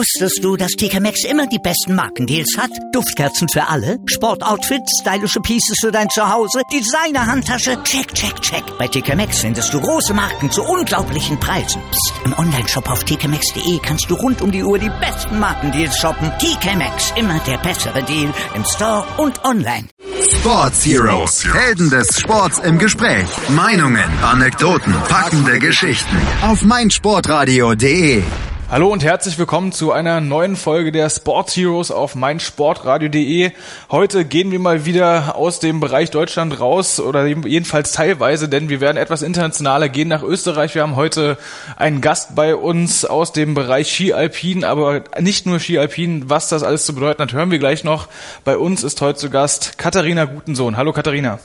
Wusstest du, dass TK Maxx immer die besten Markendeals hat? Duftkerzen für alle, Sportoutfits, stylische Pieces für dein Zuhause, Designer-Handtasche, check, check, check. Bei TK Maxx findest du große Marken zu unglaublichen Preisen. Psst. im Onlineshop auf tkmaxx.de kannst du rund um die Uhr die besten Markendeals shoppen. TK Maxx, immer der bessere Deal im Store und online. Sports Heroes, Helden des Sports im Gespräch. Meinungen, Anekdoten, packende Geschichten. Auf meinsportradio.de. Hallo und herzlich willkommen zu einer neuen Folge der Sports Heroes auf meinsportradio.de. Heute gehen wir mal wieder aus dem Bereich Deutschland raus oder jedenfalls teilweise, denn wir werden etwas internationaler gehen nach Österreich. Wir haben heute einen Gast bei uns aus dem Bereich Ski Alpin, aber nicht nur Ski Alpin. Was das alles zu bedeuten hat, hören wir gleich noch. Bei uns ist heute zu Gast Katharina Gutensohn. Hallo Katharina.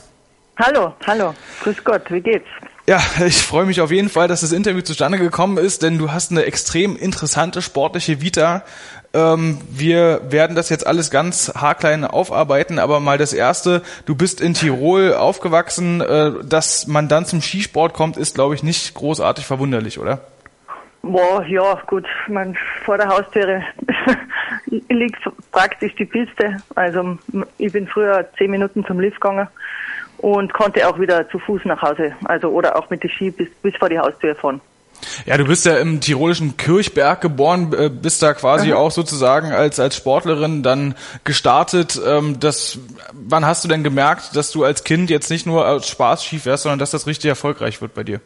Hallo, hallo. Grüß Gott, wie geht's? Ja, ich freue mich auf jeden Fall, dass das Interview zustande gekommen ist, denn du hast eine extrem interessante sportliche Vita. Ähm, wir werden das jetzt alles ganz haarklein aufarbeiten, aber mal das Erste, du bist in Tirol aufgewachsen, äh, dass man dann zum Skisport kommt, ist, glaube ich, nicht großartig verwunderlich, oder? Boah, ja, gut, man, vor der Haustüre liegt praktisch die Piste. Also ich bin früher zehn Minuten zum Lift gegangen und konnte auch wieder zu Fuß nach Hause, also oder auch mit dem Ski bis, bis vor die Haustür fahren. Ja, du bist ja im tirolischen Kirchberg geboren, äh, bist da quasi mhm. auch sozusagen als als Sportlerin dann gestartet. Ähm, das, wann hast du denn gemerkt, dass du als Kind jetzt nicht nur als Spaß Ski fährst, sondern dass das richtig erfolgreich wird bei dir?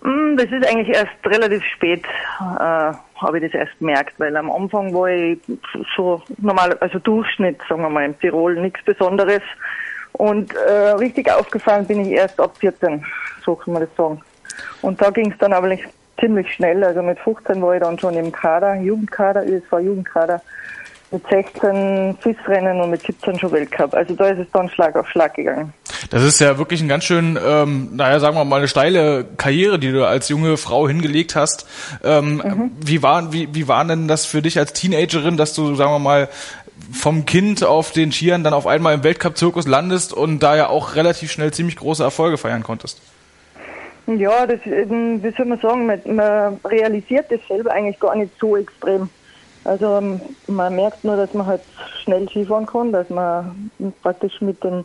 Mm, das ist eigentlich erst relativ spät, äh, habe ich das erst gemerkt, weil am Anfang war ich so normal, also Durchschnitt, sagen wir mal, im Tirol, nichts Besonderes. Und äh, richtig aufgefallen bin ich erst ab 14, so kann man das sagen. Und da ging es dann aber ziemlich schnell. Also mit 15 war ich dann schon im Kader, Jugendkader, ÖSV Jugendkader. Mit 16 FIS-Rennen und mit 17 schon Weltcup. Also da ist es dann Schlag auf Schlag gegangen. Das ist ja wirklich ein ganz schön, ähm, naja, sagen wir mal, eine steile Karriere, die du als junge Frau hingelegt hast. Ähm, mhm. Wie war, wie, wie war denn das für dich als Teenagerin, dass du, sagen wir mal, vom Kind auf den Skiern dann auf einmal im Weltcup-Zirkus landest und da ja auch relativ schnell ziemlich große Erfolge feiern konntest. Ja, das, wie soll man sagen, man, man realisiert das selber eigentlich gar nicht so extrem. Also ähm, man merkt nur, dass man halt schnell Skifahren kann, dass man praktisch mit den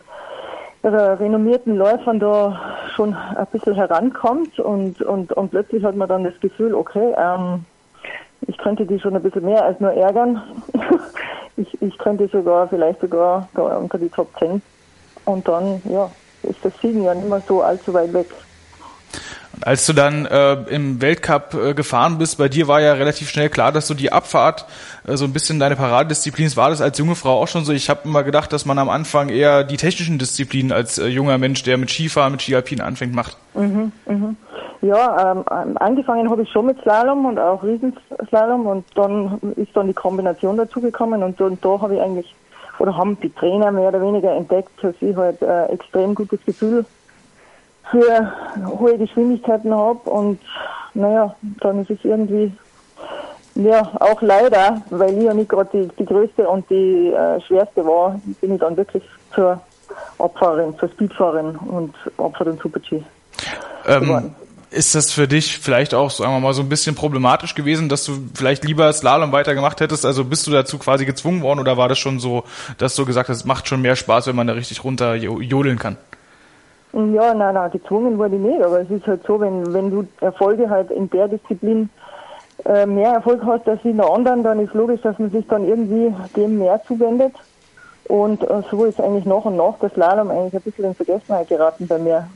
renommierten Läufern da schon ein bisschen herankommt und, und, und plötzlich hat man dann das Gefühl, okay, ähm, ich könnte die schon ein bisschen mehr als nur ärgern. ich, ich könnte sogar, vielleicht sogar da unter die Top 10. Und dann, ja, ist das Siegen ja nicht mehr so allzu weit weg. Als du dann äh, im Weltcup äh, gefahren bist, bei dir war ja relativ schnell klar, dass du die Abfahrt äh, so ein bisschen deine Paradedisziplin war das als junge Frau auch schon so. Ich habe immer gedacht, dass man am Anfang eher die technischen Disziplinen als äh, junger Mensch, der mit Skifahren, mit Skialpin anfängt, macht. Mhm, mhm. Ja, ähm, ähm, angefangen habe ich schon mit Slalom und auch Riesenslalom und dann ist dann die Kombination dazugekommen und, und da habe ich eigentlich, oder haben die Trainer mehr oder weniger entdeckt, dass ich halt äh, extrem gutes Gefühl für hohe Geschwindigkeiten habe und naja, dann ist es irgendwie, ja, auch leider, weil ich ja nicht gerade die, die größte und die äh, schwerste war, bin ich dann wirklich zur Abfahrerin, zur Speedfahrerin und Abfahrt und Super-G ähm. Ist das für dich vielleicht auch, sagen wir mal, so ein bisschen problematisch gewesen, dass du vielleicht lieber Slalom weitergemacht hättest? Also bist du dazu quasi gezwungen worden oder war das schon so, dass du gesagt hast, es macht schon mehr Spaß, wenn man da richtig runter jodeln kann? Ja, nein, nein, gezwungen wurde ich nicht, aber es ist halt so, wenn, wenn du Erfolge halt in der Disziplin äh, mehr Erfolg hast als in der anderen, dann ist logisch, dass man sich dann irgendwie dem mehr zuwendet. Und äh, so ist eigentlich nach und nach das Slalom eigentlich ein bisschen in Vergessenheit geraten bei mir.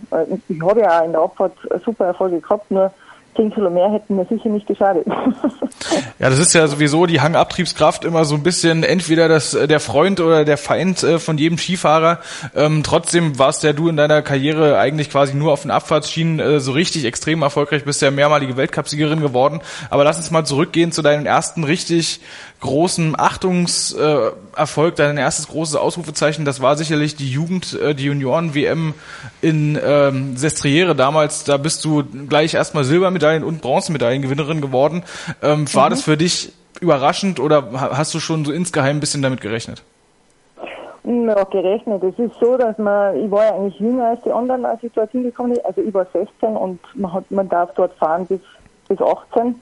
Ich habe ja auch in der Abfahrt super Erfolge gehabt, nur 10 Kilo mehr hätten mir sicher nicht geschadet. Ja, das ist ja sowieso die Hangabtriebskraft immer so ein bisschen entweder das, äh, der Freund oder der Feind äh, von jedem Skifahrer. Ähm, trotzdem warst ja du in deiner Karriere eigentlich quasi nur auf den Abfahrtsschienen äh, so richtig extrem erfolgreich, bist ja mehrmalige Weltcupsiegerin geworden. Aber lass uns mal zurückgehen zu deinen ersten richtig großen Achtungserfolg, dein erstes großes Ausrufezeichen, das war sicherlich die Jugend, äh, die Junioren-WM in ähm, Sestriere damals. Da bist du gleich erstmal Silbermedaillen und Bronzemedaillengewinnerin geworden. Ähm, war mhm. das für dich überraschend oder hast du schon so insgeheim ein bisschen damit gerechnet? Ja, gerechnet. Es ist so, dass man, ich war ja eigentlich jünger als die anderen, als ich dort hingekommen bin. Also ich war 16 und man hat, man darf dort fahren bis, bis 18.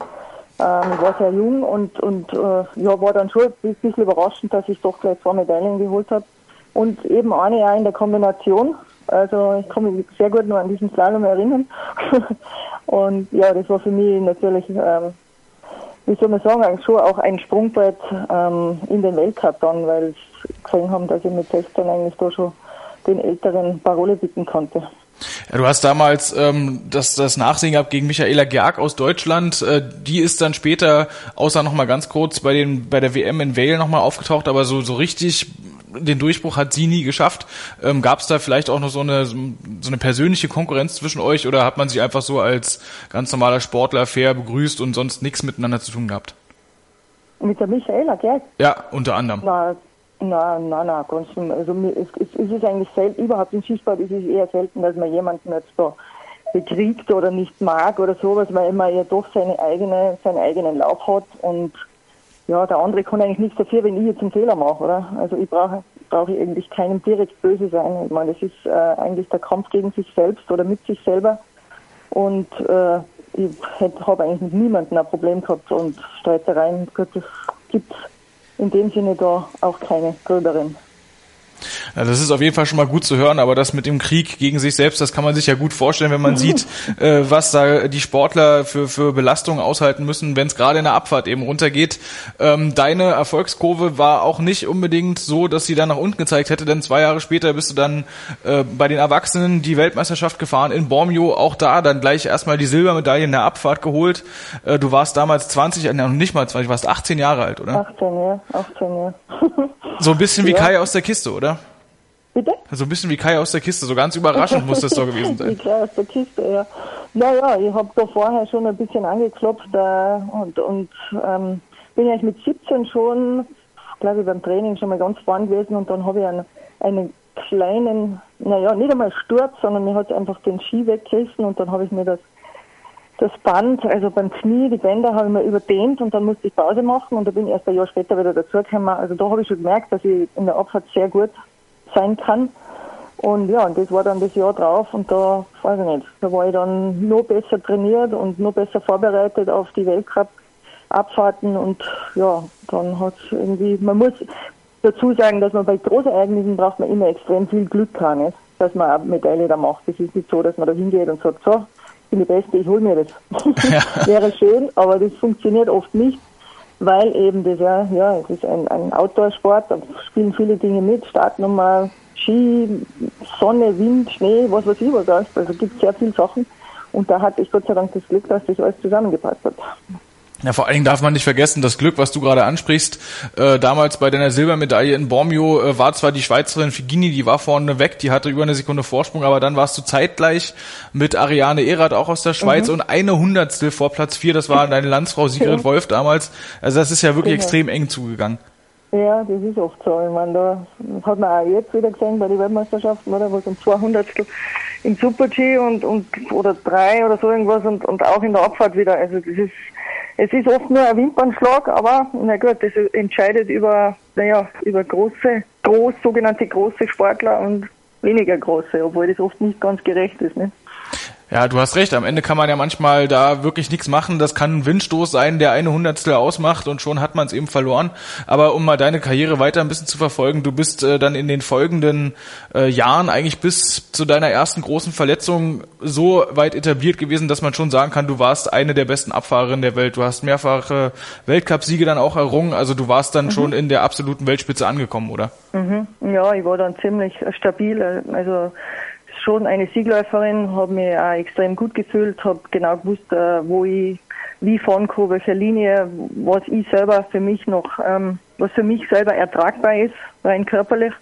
Ähm, ich war sehr jung und, und äh, ja, war dann schon ein bisschen überraschend, dass ich doch gleich zwei Medaillen geholt habe. Und eben eine ja in der Kombination. Also ich kann mich sehr gut nur an diesen Slalom erinnern. und ja, das war für mich natürlich, ähm, wie soll man sagen, schon auch ein Sprungbrett ähm, in den Weltcup dann, weil sie gesehen haben, dass ich mit 16 eigentlich da schon den älteren Parole bieten konnte. Ja, du hast damals ähm, das, das Nachsehen gehabt gegen Michaela Gerg aus Deutschland. Äh, die ist dann später, außer noch mal ganz kurz, bei, den, bei der WM in Vale noch mal aufgetaucht, aber so, so richtig den Durchbruch hat sie nie geschafft. Ähm, Gab es da vielleicht auch noch so eine, so eine persönliche Konkurrenz zwischen euch oder hat man sich einfach so als ganz normaler Sportler fair begrüßt und sonst nichts miteinander zu tun gehabt? Mit der Michaela Gerg? Ja, unter anderem. Na, Nein, nein, nein, ganz Also es, es, es ist eigentlich selten, überhaupt im Skisport ist es eher selten, dass man jemanden jetzt da bekriegt oder nicht mag oder sowas, weil man ja doch seine eigene, seinen eigenen Lauf hat und ja, der andere kann eigentlich nichts dafür, wenn ich jetzt einen Fehler mache, oder? Also ich brauche brauche ich eigentlich keinem direkt böse sein. Ich meine, das ist äh, eigentlich der Kampf gegen sich selbst oder mit sich selber und äh, ich habe eigentlich mit niemandem ein Problem gehabt und Streitereien, Gott, das gibt's in dem Sinne da auch keine gröberen. Ja, das ist auf jeden Fall schon mal gut zu hören, aber das mit dem Krieg gegen sich selbst, das kann man sich ja gut vorstellen, wenn man sieht, äh, was da die Sportler für, für Belastungen aushalten müssen, wenn es gerade in der Abfahrt eben runtergeht. Ähm, deine Erfolgskurve war auch nicht unbedingt so, dass sie dann nach unten gezeigt hätte, denn zwei Jahre später bist du dann äh, bei den Erwachsenen die Weltmeisterschaft gefahren in Bormio, auch da dann gleich erstmal die Silbermedaille in der Abfahrt geholt. Äh, du warst damals 20, äh, nicht mal 20, du warst 18 Jahre alt, oder? 18, ja, 18, ja. so ein bisschen wie ja. Kai aus der Kiste, oder? So ein bisschen wie Kai aus der Kiste, so ganz überraschend muss das doch gewesen sein. wie Kai aus der Kiste, ja. Naja, ich habe da vorher schon ein bisschen angeklopft äh, und, und ähm, bin eigentlich mit 17 schon, glaube ich, beim Training schon mal ganz vorn gewesen und dann habe ich einen, einen kleinen, naja, nicht einmal Sturz, sondern mir hat einfach den Ski weggerissen und dann habe ich mir das das Band, also beim Knie, die Bänder habe ich mir überdehnt und dann musste ich Pause machen und da bin ich erst ein Jahr später wieder dazugekommen. Also da habe ich schon gemerkt, dass ich in der Abfahrt sehr gut sein kann. Und ja, und das war dann das Jahr drauf und da, weiß ich nicht, da war ich dann noch besser trainiert und noch besser vorbereitet auf die Weltcup-Abfahrten und ja, dann hat es irgendwie, man muss dazu sagen, dass man bei Großereignissen braucht man immer extrem viel Glück haben, nicht? dass man eine Medaille da macht. Das ist nicht so, dass man da hingeht und sagt, so, ich bin die Beste, ich hole mir das. Ja. Wäre schön, aber das funktioniert oft nicht weil eben das ja, ja, es ist ein, ein Outdoor-Sport, da spielen viele Dinge mit, Startnummer, Ski, Sonne, Wind, Schnee, was weiß ich was. Also gibt sehr viele Sachen. Und da hatte ich Gott sei Dank das Glück, dass das alles zusammengepasst hat. Ja, vor allen Dingen darf man nicht vergessen, das Glück, was du gerade ansprichst, äh, damals bei deiner Silbermedaille in Bormio äh, war zwar die Schweizerin Figini, die war vorne weg, die hatte über eine Sekunde Vorsprung, aber dann warst du zeitgleich mit Ariane Erath auch aus der Schweiz mhm. und eine Hundertstel vor Platz vier, das war deine Landsfrau Sigrid Wolf damals. Also das ist ja wirklich genau. extrem eng zugegangen. Ja, das ist oft so. Ich meine, da hat man auch jetzt wieder gesehen bei den Weltmeisterschaften, oder? Wo es um 200 im Super-G und, und, oder drei oder so irgendwas und, und auch in der Abfahrt wieder. Also das ist, es ist oft nur ein Wimpernschlag, aber na gut, das entscheidet über, naja, über große, groß, sogenannte große Sportler und weniger große, obwohl das oft nicht ganz gerecht ist. Ne? Ja, du hast recht. Am Ende kann man ja manchmal da wirklich nichts machen. Das kann ein Windstoß sein, der eine Hundertstel ausmacht und schon hat man es eben verloren. Aber um mal deine Karriere weiter ein bisschen zu verfolgen, du bist äh, dann in den folgenden äh, Jahren eigentlich bis zu deiner ersten großen Verletzung so weit etabliert gewesen, dass man schon sagen kann, du warst eine der besten Abfahrerinnen der Welt. Du hast mehrfache Weltcupsiege dann auch errungen. Also du warst dann mhm. schon in der absoluten Weltspitze angekommen, oder? Mhm. Ja, ich war dann ziemlich stabil. Also schon eine Siegläuferin, habe mich auch extrem gut gefühlt, habe genau gewusst, äh, wo ich wie fahren kann, welche Linie, was ich selber für mich noch, ähm, was für mich selber ertragbar ist, rein körperlich,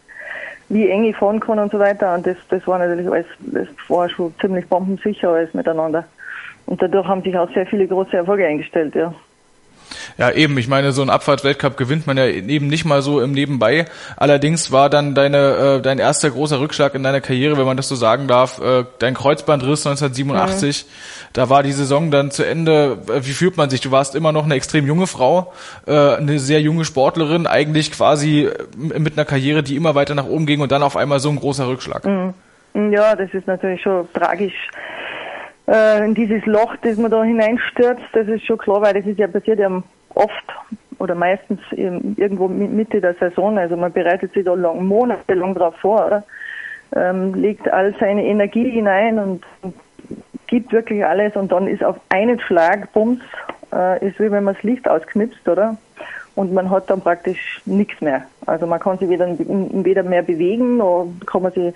wie eng ich fahren kann und so weiter. Und das, das war natürlich alles, das war schon ziemlich bombensicher alles miteinander. Und dadurch haben sich auch sehr viele große Erfolge eingestellt, ja. Ja, eben. Ich meine, so ein Abfahrtsweltcup gewinnt man ja eben nicht mal so im Nebenbei. Allerdings war dann deine, äh, dein erster großer Rückschlag in deiner Karriere, wenn man das so sagen darf, äh, dein Kreuzbandriss 1987. Mhm. Da war die Saison dann zu Ende. Wie fühlt man sich? Du warst immer noch eine extrem junge Frau, äh, eine sehr junge Sportlerin, eigentlich quasi mit einer Karriere, die immer weiter nach oben ging und dann auf einmal so ein großer Rückschlag. Mhm. Ja, das ist natürlich schon tragisch äh, in dieses Loch, das man da hineinstürzt, das ist schon klar, weil das ist ja passiert ja oft oder meistens irgendwo Mitte der Saison. Also man bereitet sich da lang, monatelang drauf vor, oder? Ähm, legt all seine Energie hinein und gibt wirklich alles und dann ist auf einen Schlag, bums, äh, ist wie wenn man das Licht ausknipst, oder? Und man hat dann praktisch nichts mehr. Also man kann sich weder, weder mehr bewegen, noch kann man sich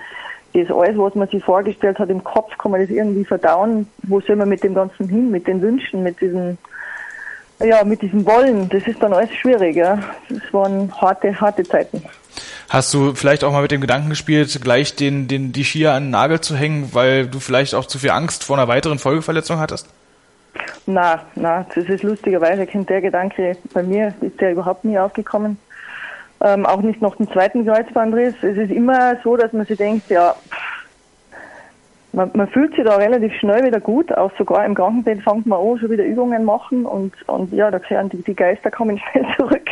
das alles, was man sich vorgestellt hat im Kopf, kann man das irgendwie verdauen. Wo soll man mit dem Ganzen hin, mit den Wünschen, mit diesem, ja, mit diesem Wollen? Das ist dann alles schwierig, ja. Das waren harte, harte Zeiten. Hast du vielleicht auch mal mit dem Gedanken gespielt, gleich den, den, die Skier an den Nagel zu hängen, weil du vielleicht auch zu viel Angst vor einer weiteren Folgeverletzung hattest? Na, na, das ist lustigerweise, kennt der Gedanke bei mir, ist der überhaupt nie aufgekommen ähm, auch nicht noch den zweiten Kreuzbandriss. Es ist immer so, dass man sich denkt, ja, man, man, fühlt sich da relativ schnell wieder gut, auch sogar im Krankenbett fängt man an, schon wieder Übungen machen und, und ja, da gehören die, die Geister kommen schnell zurück,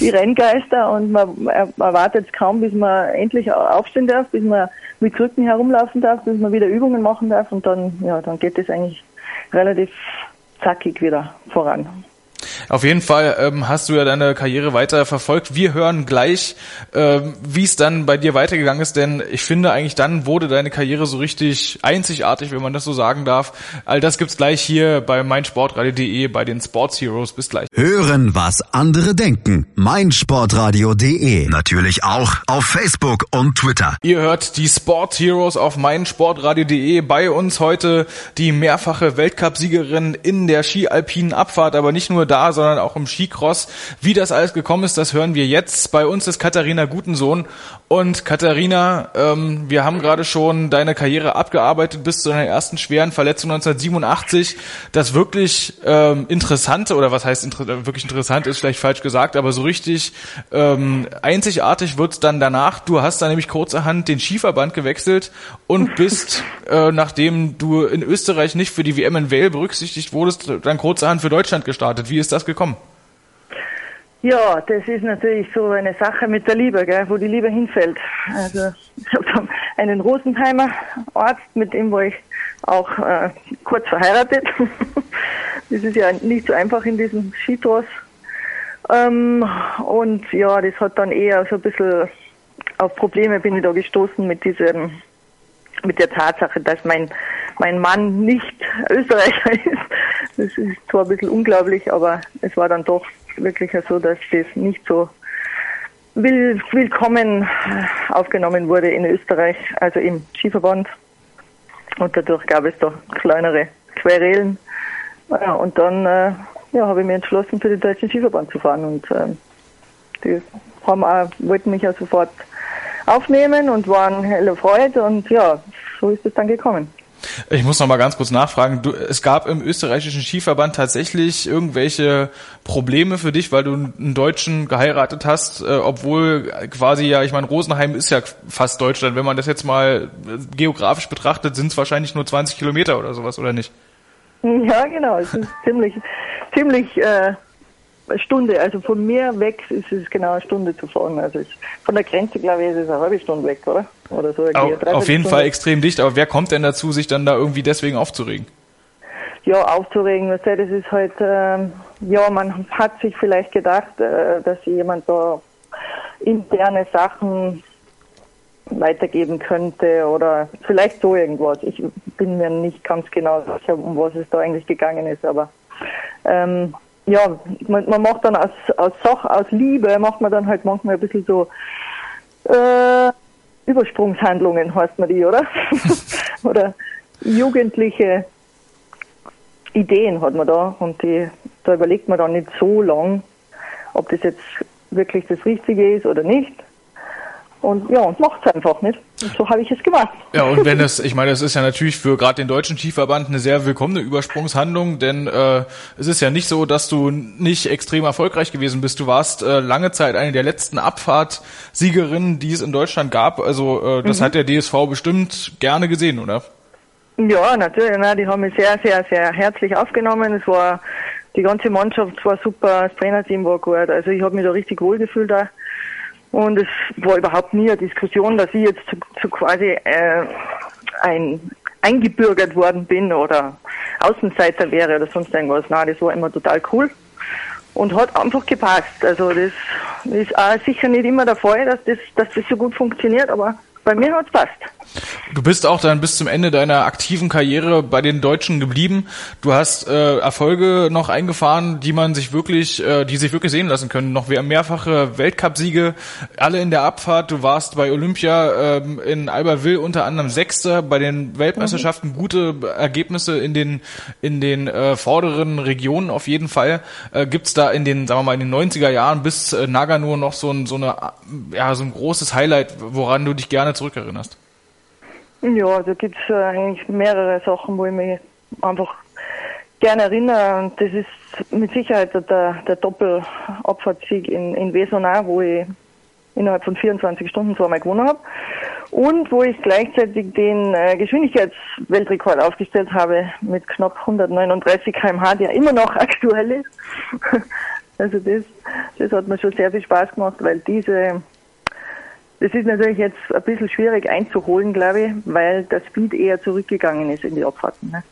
die Renngeister und man erwartet kaum, bis man endlich aufstehen darf, bis man mit Krücken herumlaufen darf, bis man wieder Übungen machen darf und dann, ja, dann geht es eigentlich relativ zackig wieder voran. Auf jeden Fall ähm, hast du ja deine Karriere weiter verfolgt. Wir hören gleich, ähm, wie es dann bei dir weitergegangen ist, denn ich finde eigentlich dann wurde deine Karriere so richtig einzigartig, wenn man das so sagen darf. All das gibt's gleich hier bei meinsportradio.de bei den Sports Heroes. Bis gleich. Hören, was andere denken. meinsportradio.de. Natürlich auch auf Facebook und Twitter. Ihr hört die Sports Heroes auf meinsportradio.de. Bei uns heute die mehrfache Weltcupsiegerin in der Ski-Alpinen Abfahrt, aber nicht nur da, sondern auch im Skicross. Wie das alles gekommen ist, das hören wir jetzt. Bei uns ist Katharina Gutensohn. Und Katharina, ähm, wir haben gerade schon deine Karriere abgearbeitet bis zu deiner ersten schweren Verletzung 1987. Das wirklich ähm, interessante, oder was heißt inter wirklich interessant, ist vielleicht falsch gesagt, aber so richtig ähm, einzigartig wird's dann danach. Du hast dann nämlich kurzerhand den Skiverband gewechselt und bist, äh, nachdem du in Österreich nicht für die WM in Vale berücksichtigt wurdest, dann kurzerhand für Deutschland gestartet. Wie ist das gekommen? Ja, das ist natürlich so eine Sache mit der Liebe, gell, wo die Liebe hinfällt. Also ich habe einen Rosenheimer Arzt, mit dem war ich auch äh, kurz verheiratet. das ist ja nicht so einfach in diesem Skitross. Ähm, und ja, das hat dann eher so ein bisschen auf Probleme bin ich da gestoßen mit diesem, mit der Tatsache, dass mein, mein Mann nicht Österreicher ist. Das ist zwar ein bisschen unglaublich, aber es war dann doch wirklich so, dass das nicht so will, willkommen aufgenommen wurde in Österreich, also im Skiverband. Und dadurch gab es da kleinere Querelen. Ja, und dann äh, ja, habe ich mich entschlossen, für den deutschen Skiverband zu fahren. Und äh, die haben auch, wollten mich ja sofort aufnehmen und waren helle Freude. Und ja, so ist es dann gekommen. Ich muss noch mal ganz kurz nachfragen. Du, es gab im österreichischen Skiverband tatsächlich irgendwelche Probleme für dich, weil du einen Deutschen geheiratet hast, äh, obwohl quasi ja, ich meine, Rosenheim ist ja fast Deutschland. Wenn man das jetzt mal äh, geografisch betrachtet, sind es wahrscheinlich nur 20 Kilometer oder sowas, oder nicht? Ja, genau. Es ist ziemlich, ziemlich äh, Stunde, also von mir weg ist es genau eine Stunde zu fahren. Also ich, von der Grenze, glaube ich, ist es eine halbe Stunde weg, oder? Oder so. Auf, auf jeden Stunde. Fall extrem dicht, aber wer kommt denn dazu, sich dann da irgendwie deswegen aufzuregen? Ja, aufzuregen, das ist halt, ähm, ja, man hat sich vielleicht gedacht, äh, dass jemand da interne Sachen weitergeben könnte oder vielleicht so irgendwas. Ich bin mir nicht ganz genau sicher, um was es da eigentlich gegangen ist, aber ähm, ja, man, man macht dann aus, aus Sach, aus Liebe, macht man dann halt manchmal ein bisschen so äh, Übersprungshandlungen, heißt man die, oder? oder jugendliche Ideen hat man da und die, da überlegt man dann nicht so lang, ob das jetzt wirklich das Richtige ist oder nicht. Und ja, und macht es einfach nicht. Und so habe ich es gemacht. Ja, und wenn es, ich meine, das ist ja natürlich für gerade den deutschen Skiverband eine sehr willkommene Übersprungshandlung, denn äh, es ist ja nicht so, dass du nicht extrem erfolgreich gewesen bist. Du warst äh, lange Zeit eine der letzten Abfahrtsiegerinnen, die es in Deutschland gab. Also äh, das mhm. hat der DSV bestimmt gerne gesehen, oder? Ja, natürlich. Na, die haben mich sehr, sehr, sehr herzlich aufgenommen. Es war die ganze Mannschaft war super, das Trainerteam war gut. Also ich habe mich da richtig wohl gefühlt da. Und es war überhaupt nie eine Diskussion, dass ich jetzt zu, zu quasi äh, ein eingebürgert worden bin oder Außenseiter wäre oder sonst irgendwas. Nein, das war immer total cool und hat einfach gepasst. Also das ist auch sicher nicht immer der Fall, dass das, dass das so gut funktioniert, aber bei mir hat's passt. Du bist auch dann bis zum Ende deiner aktiven Karriere bei den Deutschen geblieben. Du hast äh, Erfolge noch eingefahren, die man sich wirklich, äh, die sich wirklich sehen lassen können. Noch mehrfache Weltcupsiege, alle in der Abfahrt. Du warst bei Olympia ähm, in Albertville unter anderem Sechster, bei den Weltmeisterschaften gute Ergebnisse in den in den äh, vorderen Regionen auf jeden Fall. Äh, Gibt es da in den, sagen wir mal, in den 90er Jahren bis äh, Nagano noch so ein so eine ja so ein großes Highlight, woran du dich gerne zurückerinnerst? Ja, da gibt's äh, eigentlich mehrere Sachen, wo ich mich einfach gerne erinnere. Und das ist mit Sicherheit der, der Doppelabfahrtssieg in, in Wesonau, wo ich innerhalb von 24 Stunden zweimal gewonnen habe. Und wo ich gleichzeitig den äh, Geschwindigkeitsweltrekord aufgestellt habe mit knapp 139 kmh, der immer noch aktuell ist. also das, das hat mir schon sehr viel Spaß gemacht, weil diese das ist natürlich jetzt ein bisschen schwierig einzuholen, glaube ich, weil der Speed eher zurückgegangen ist in die Abfahrten. Ne?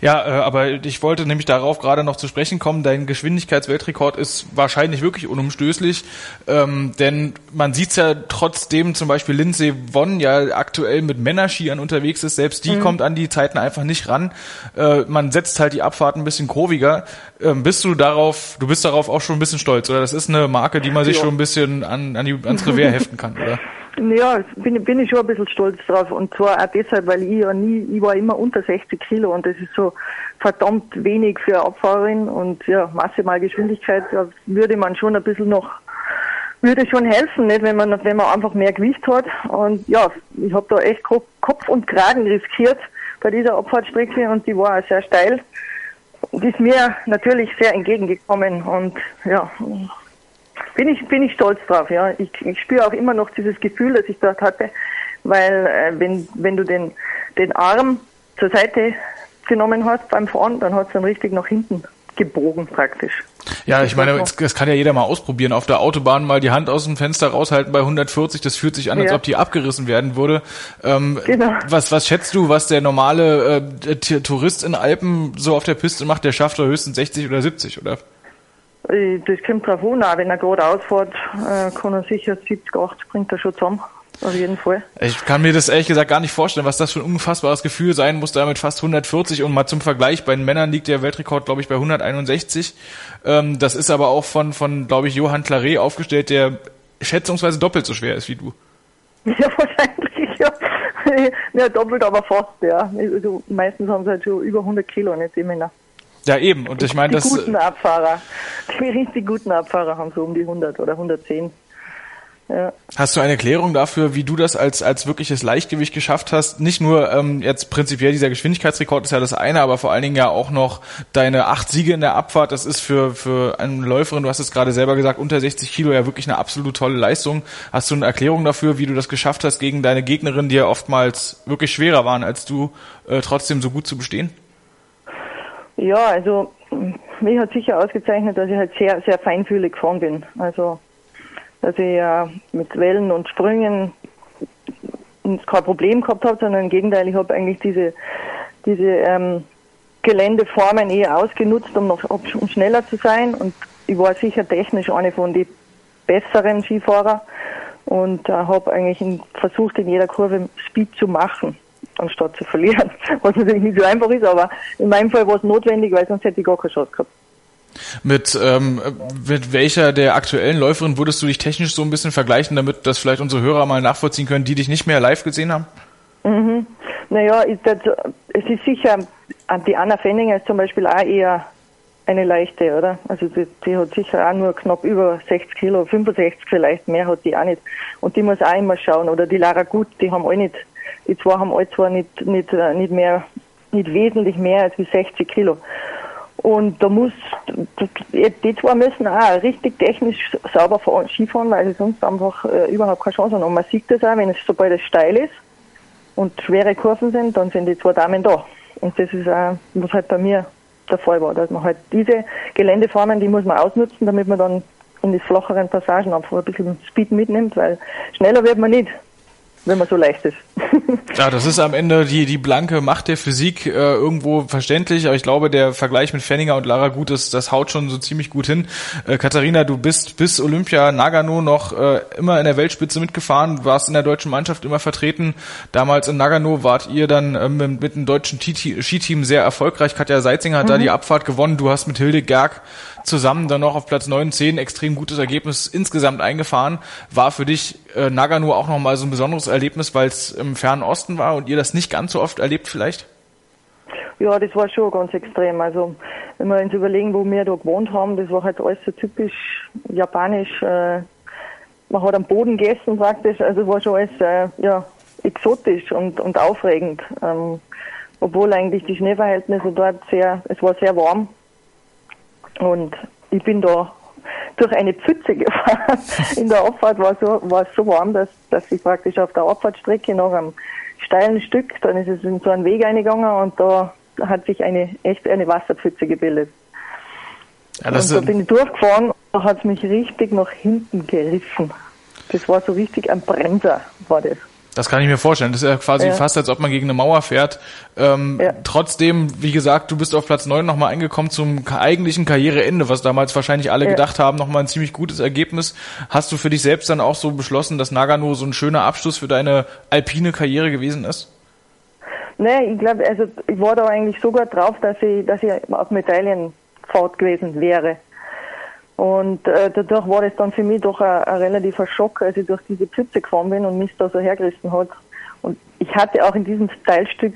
Ja, äh, aber ich wollte nämlich darauf gerade noch zu sprechen kommen. Dein Geschwindigkeitsweltrekord ist wahrscheinlich wirklich unumstößlich, ähm, denn man sieht's ja trotzdem zum Beispiel Lindsay Vonn ja aktuell mit Männerskiern unterwegs ist. Selbst die mhm. kommt an die Zeiten einfach nicht ran. Äh, man setzt halt die Abfahrt ein bisschen kurviger. Ähm, bist du darauf, du bist darauf auch schon ein bisschen stolz, oder? Das ist eine Marke, die man sich ja. schon ein bisschen an, an die, ans Revers heften kann, oder? Ja, bin, bin ich schon ein bisschen stolz drauf. Und zwar auch deshalb, weil ich ja nie, ich war immer unter 60 Kilo und das ist so verdammt wenig für eine Abfahrerin und ja, maximal Geschwindigkeit, da würde man schon ein bisschen noch, würde schon helfen, nicht, wenn man, wenn man einfach mehr Gewicht hat. Und ja, ich habe da echt Kopf und Kragen riskiert bei dieser Abfahrtstrecke und die war auch sehr steil. Und ist mir natürlich sehr entgegengekommen und ja, bin ich, bin ich stolz drauf, ja. Ich, ich spüre auch immer noch dieses Gefühl, das ich dort hatte, weil äh, wenn, wenn du den, den Arm zur Seite genommen hast beim Fahren, dann hat es dann richtig nach hinten gebogen praktisch. Ja, ich meine, das kann ja jeder mal ausprobieren. Auf der Autobahn mal die Hand aus dem Fenster raushalten bei 140, das fühlt sich an, als ja. ob die abgerissen werden würde. Ähm, genau. was, was schätzt du, was der normale äh, Tourist in Alpen so auf der Piste macht? Der schafft doch höchstens 60 oder 70, oder? Das kommt drauf an, auch wenn er gerade ausfährt, äh, kann er sicher 70, 80 bringt er schon zusammen. Auf jeden Fall. Ich kann mir das ehrlich gesagt gar nicht vorstellen, was das für ein unfassbares Gefühl sein muss, da mit fast 140 und mal zum Vergleich, bei den Männern liegt der Weltrekord, glaube ich, bei 161. Ähm, das ist aber auch von, von glaube ich, Johann Claret aufgestellt, der schätzungsweise doppelt so schwer ist wie du. Ja, wahrscheinlich, ja. ja doppelt, aber fast, ja. Also, meistens haben sie halt schon über 100 Kilo, nicht die Männer. Ja, eben. Und ich meine, das. Die guten Abfahrer. Die richtig guten Abfahrer haben so um die 100 oder 110. Ja. Hast du eine Erklärung dafür, wie du das als, als wirkliches Leichtgewicht geschafft hast? Nicht nur ähm, jetzt prinzipiell dieser Geschwindigkeitsrekord ist ja das eine, aber vor allen Dingen ja auch noch deine acht Siege in der Abfahrt. Das ist für, für eine Läuferin, du hast es gerade selber gesagt, unter 60 Kilo ja wirklich eine absolut tolle Leistung. Hast du eine Erklärung dafür, wie du das geschafft hast, gegen deine Gegnerin, die ja oftmals wirklich schwerer waren als du, äh, trotzdem so gut zu bestehen? Ja, also mich hat sicher ausgezeichnet, dass ich halt sehr, sehr feinfühlig gefahren bin. Also, dass ich äh, mit Wellen und Sprüngen kein Problem gehabt habe, sondern im Gegenteil, ich habe eigentlich diese, diese ähm, Geländeformen eher ausgenutzt, um noch um schneller zu sein. Und ich war sicher technisch eine von den besseren Skifahrer und äh, habe eigentlich versucht, in jeder Kurve Speed zu machen anstatt zu verlieren. Was natürlich nicht so einfach ist, aber in meinem Fall war es notwendig, weil sonst hätte ich gar keine Chance gehabt. Mit, ähm, mit welcher der aktuellen Läuferin würdest du dich technisch so ein bisschen vergleichen, damit das vielleicht unsere Hörer mal nachvollziehen können, die dich nicht mehr live gesehen haben? Mhm. Naja, das, es ist sicher, die Anna Fenninger ist zum Beispiel auch eher eine leichte, oder? Also die, die, hat sicher auch nur knapp über 60 Kilo, 65 vielleicht, mehr hat die auch nicht. Und die muss auch immer schauen. Oder die Lara Gut, die haben alle nicht die zwei haben alle zwar nicht, nicht, äh, nicht mehr, nicht wesentlich mehr als wie 60 Kilo. Und da muss, die zwei müssen auch richtig technisch sauber fahren, Skifahren, weil sie sonst einfach äh, überhaupt keine Chance haben. Und man sieht das auch, wenn es sobald es steil ist und schwere Kurven sind, dann sind die zwei Damen da. Und das ist auch, was halt bei mir der Fall war, dass man halt diese Geländeformen, die muss man ausnutzen, damit man dann in die flacheren Passagen einfach ein bisschen Speed mitnimmt, weil schneller wird man nicht. Wenn man so leicht ist. ja, das ist am Ende die, die blanke Macht der Physik äh, irgendwo verständlich, aber ich glaube, der Vergleich mit Fenninger und Lara Gut, das, das haut schon so ziemlich gut hin. Äh, Katharina, du bist bis Olympia Nagano noch äh, immer in der Weltspitze mitgefahren, warst in der deutschen Mannschaft immer vertreten. Damals in Nagano wart ihr dann äh, mit, mit dem deutschen Skiteam sehr erfolgreich. Katja Seitzinger hat mhm. da die Abfahrt gewonnen. Du hast mit Hilde Gerg zusammen dann noch auf Platz 9, 10 extrem gutes Ergebnis insgesamt eingefahren. War für dich äh, Nagano auch nochmal so ein besonderes Erlebnis, weil es im fernen Osten war und ihr das nicht ganz so oft erlebt vielleicht? Ja, das war schon ganz extrem. Also wenn wir uns überlegen, wo wir da gewohnt haben, das war halt alles so typisch japanisch. Äh, man hat am Boden gegessen praktisch, also war schon alles äh, ja, exotisch und, und aufregend. Ähm, obwohl eigentlich die Schneeverhältnisse dort sehr, es war sehr warm und ich bin da durch eine Pfütze gefahren. In der Abfahrt war, so, war es so warm, dass, dass ich praktisch auf der Abfahrtstrecke nach einem steilen Stück, dann ist es in so einen Weg eingegangen und da hat sich eine echt eine Wasserpfütze gebildet. Ja, und da bin ich durchgefahren und da hat es mich richtig nach hinten gerissen. Das war so richtig ein Bremser, war das. Das kann ich mir vorstellen. Das ist ja quasi ja. fast, als ob man gegen eine Mauer fährt. Ähm, ja. Trotzdem, wie gesagt, du bist auf Platz neun nochmal eingekommen zum eigentlichen Karriereende, was damals wahrscheinlich alle ja. gedacht haben, nochmal ein ziemlich gutes Ergebnis. Hast du für dich selbst dann auch so beschlossen, dass Nagano so ein schöner Abschluss für deine alpine Karriere gewesen ist? Nee, ich glaube, also ich war da eigentlich so gut drauf, dass ich, dass ich auf Medaillenfahrt gewesen wäre. Und äh, dadurch war das dann für mich doch ein, ein relativer Schock, als ich durch diese Pfütze gefahren bin und mich da so hergerissen hat. Und ich hatte auch in diesem Teilstück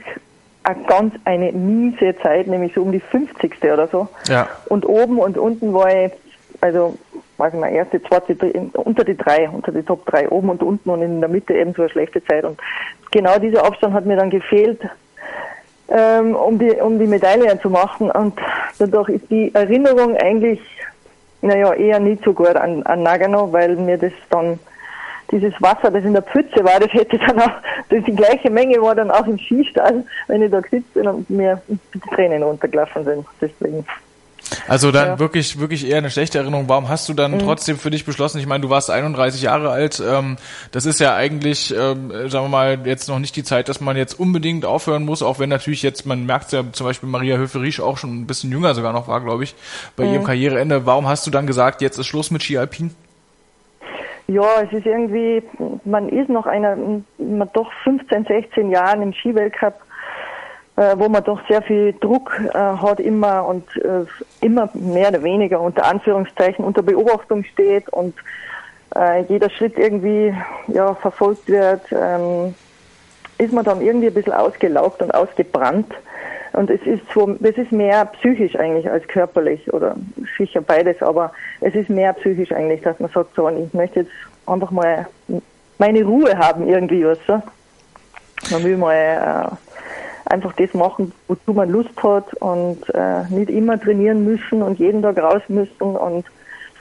eine ganz eine miese Zeit, nämlich so um die 50. oder so. Ja. Und oben und unten war ich, also, weiß ich mal, erste, zweite, unter die drei, unter die Top drei, oben und unten und in der Mitte eben so eine schlechte Zeit. Und genau dieser Abstand hat mir dann gefehlt, ähm, um die, um die Medaille zu machen. Und dadurch ist die Erinnerung eigentlich naja, eher nicht so gut an, an Nagano, weil mir das dann, dieses Wasser, das in der Pfütze war, das hätte dann auch, das die gleiche Menge war dann auch im Skistall, wenn ich da gesetzt bin und mir die Tränen runtergelaufen sind. Deswegen. Also dann ja. wirklich, wirklich eher eine schlechte Erinnerung. Warum hast du dann mhm. trotzdem für dich beschlossen? Ich meine, du warst 31 Jahre alt. Ähm, das ist ja eigentlich, ähm, sagen wir mal, jetzt noch nicht die Zeit, dass man jetzt unbedingt aufhören muss, auch wenn natürlich jetzt, man merkt ja zum Beispiel Maria Höferisch auch schon ein bisschen jünger sogar noch war, glaube ich, bei mhm. ihrem Karriereende. Warum hast du dann gesagt, jetzt ist Schluss mit Ski Alpin? Ja, es ist irgendwie, man ist noch einer, man doch 15, 16 Jahren im Skiweltcup äh, wo man doch sehr viel Druck äh, hat immer und äh, immer mehr oder weniger unter Anführungszeichen unter Beobachtung steht und äh, jeder Schritt irgendwie ja verfolgt wird, ähm, ist man dann irgendwie ein bisschen ausgelaugt und ausgebrannt. Und es ist so, es ist mehr psychisch eigentlich als körperlich oder sicher beides, aber es ist mehr psychisch eigentlich, dass man sagt, so, ich möchte jetzt einfach mal meine Ruhe haben irgendwie, was so. Man will mal äh, einfach das machen, wozu man Lust hat und äh, nicht immer trainieren müssen und jeden Tag raus müssen. Und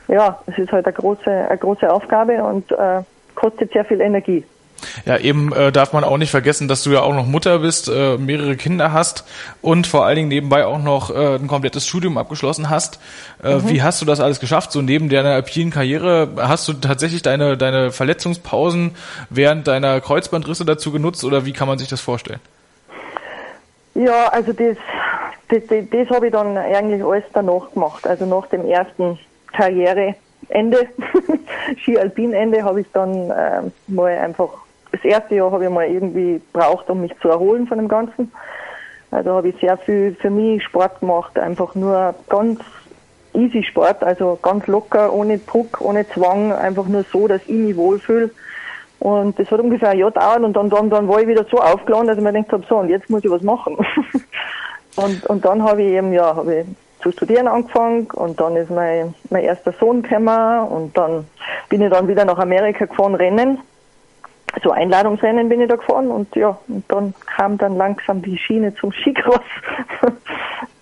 ja, es ist halt eine große, eine große Aufgabe und äh, kostet sehr viel Energie. Ja, eben äh, darf man auch nicht vergessen, dass du ja auch noch Mutter bist, äh, mehrere Kinder hast und vor allen Dingen nebenbei auch noch äh, ein komplettes Studium abgeschlossen hast. Äh, mhm. Wie hast du das alles geschafft? So neben deiner alpinen Karriere hast du tatsächlich deine, deine Verletzungspausen während deiner Kreuzbandrisse dazu genutzt oder wie kann man sich das vorstellen? Ja, also das, das, das, das habe ich dann eigentlich alles danach gemacht. Also nach dem ersten Karriereende, Ski-Alpin-Ende, habe ich dann äh, mal einfach, das erste Jahr habe ich mal irgendwie braucht, um mich zu erholen von dem Ganzen. Also habe ich sehr viel für mich Sport gemacht, einfach nur ganz easy Sport, also ganz locker, ohne Druck, ohne Zwang, einfach nur so, dass ich mich wohlfühle. Und das hat ungefähr ein Jahr gedauert und dann, dann, dann war ich wieder so aufgeladen, dass ich mir gedacht habe, so, und jetzt muss ich was machen. und, und dann habe ich eben, ja, habe ich zu studieren angefangen und dann ist mein, mein erster Sohn gekommen und dann bin ich dann wieder nach Amerika gefahren, rennen. So Einladungsrennen bin ich da gefahren und ja, und dann kam dann langsam die Schiene zum Skicross.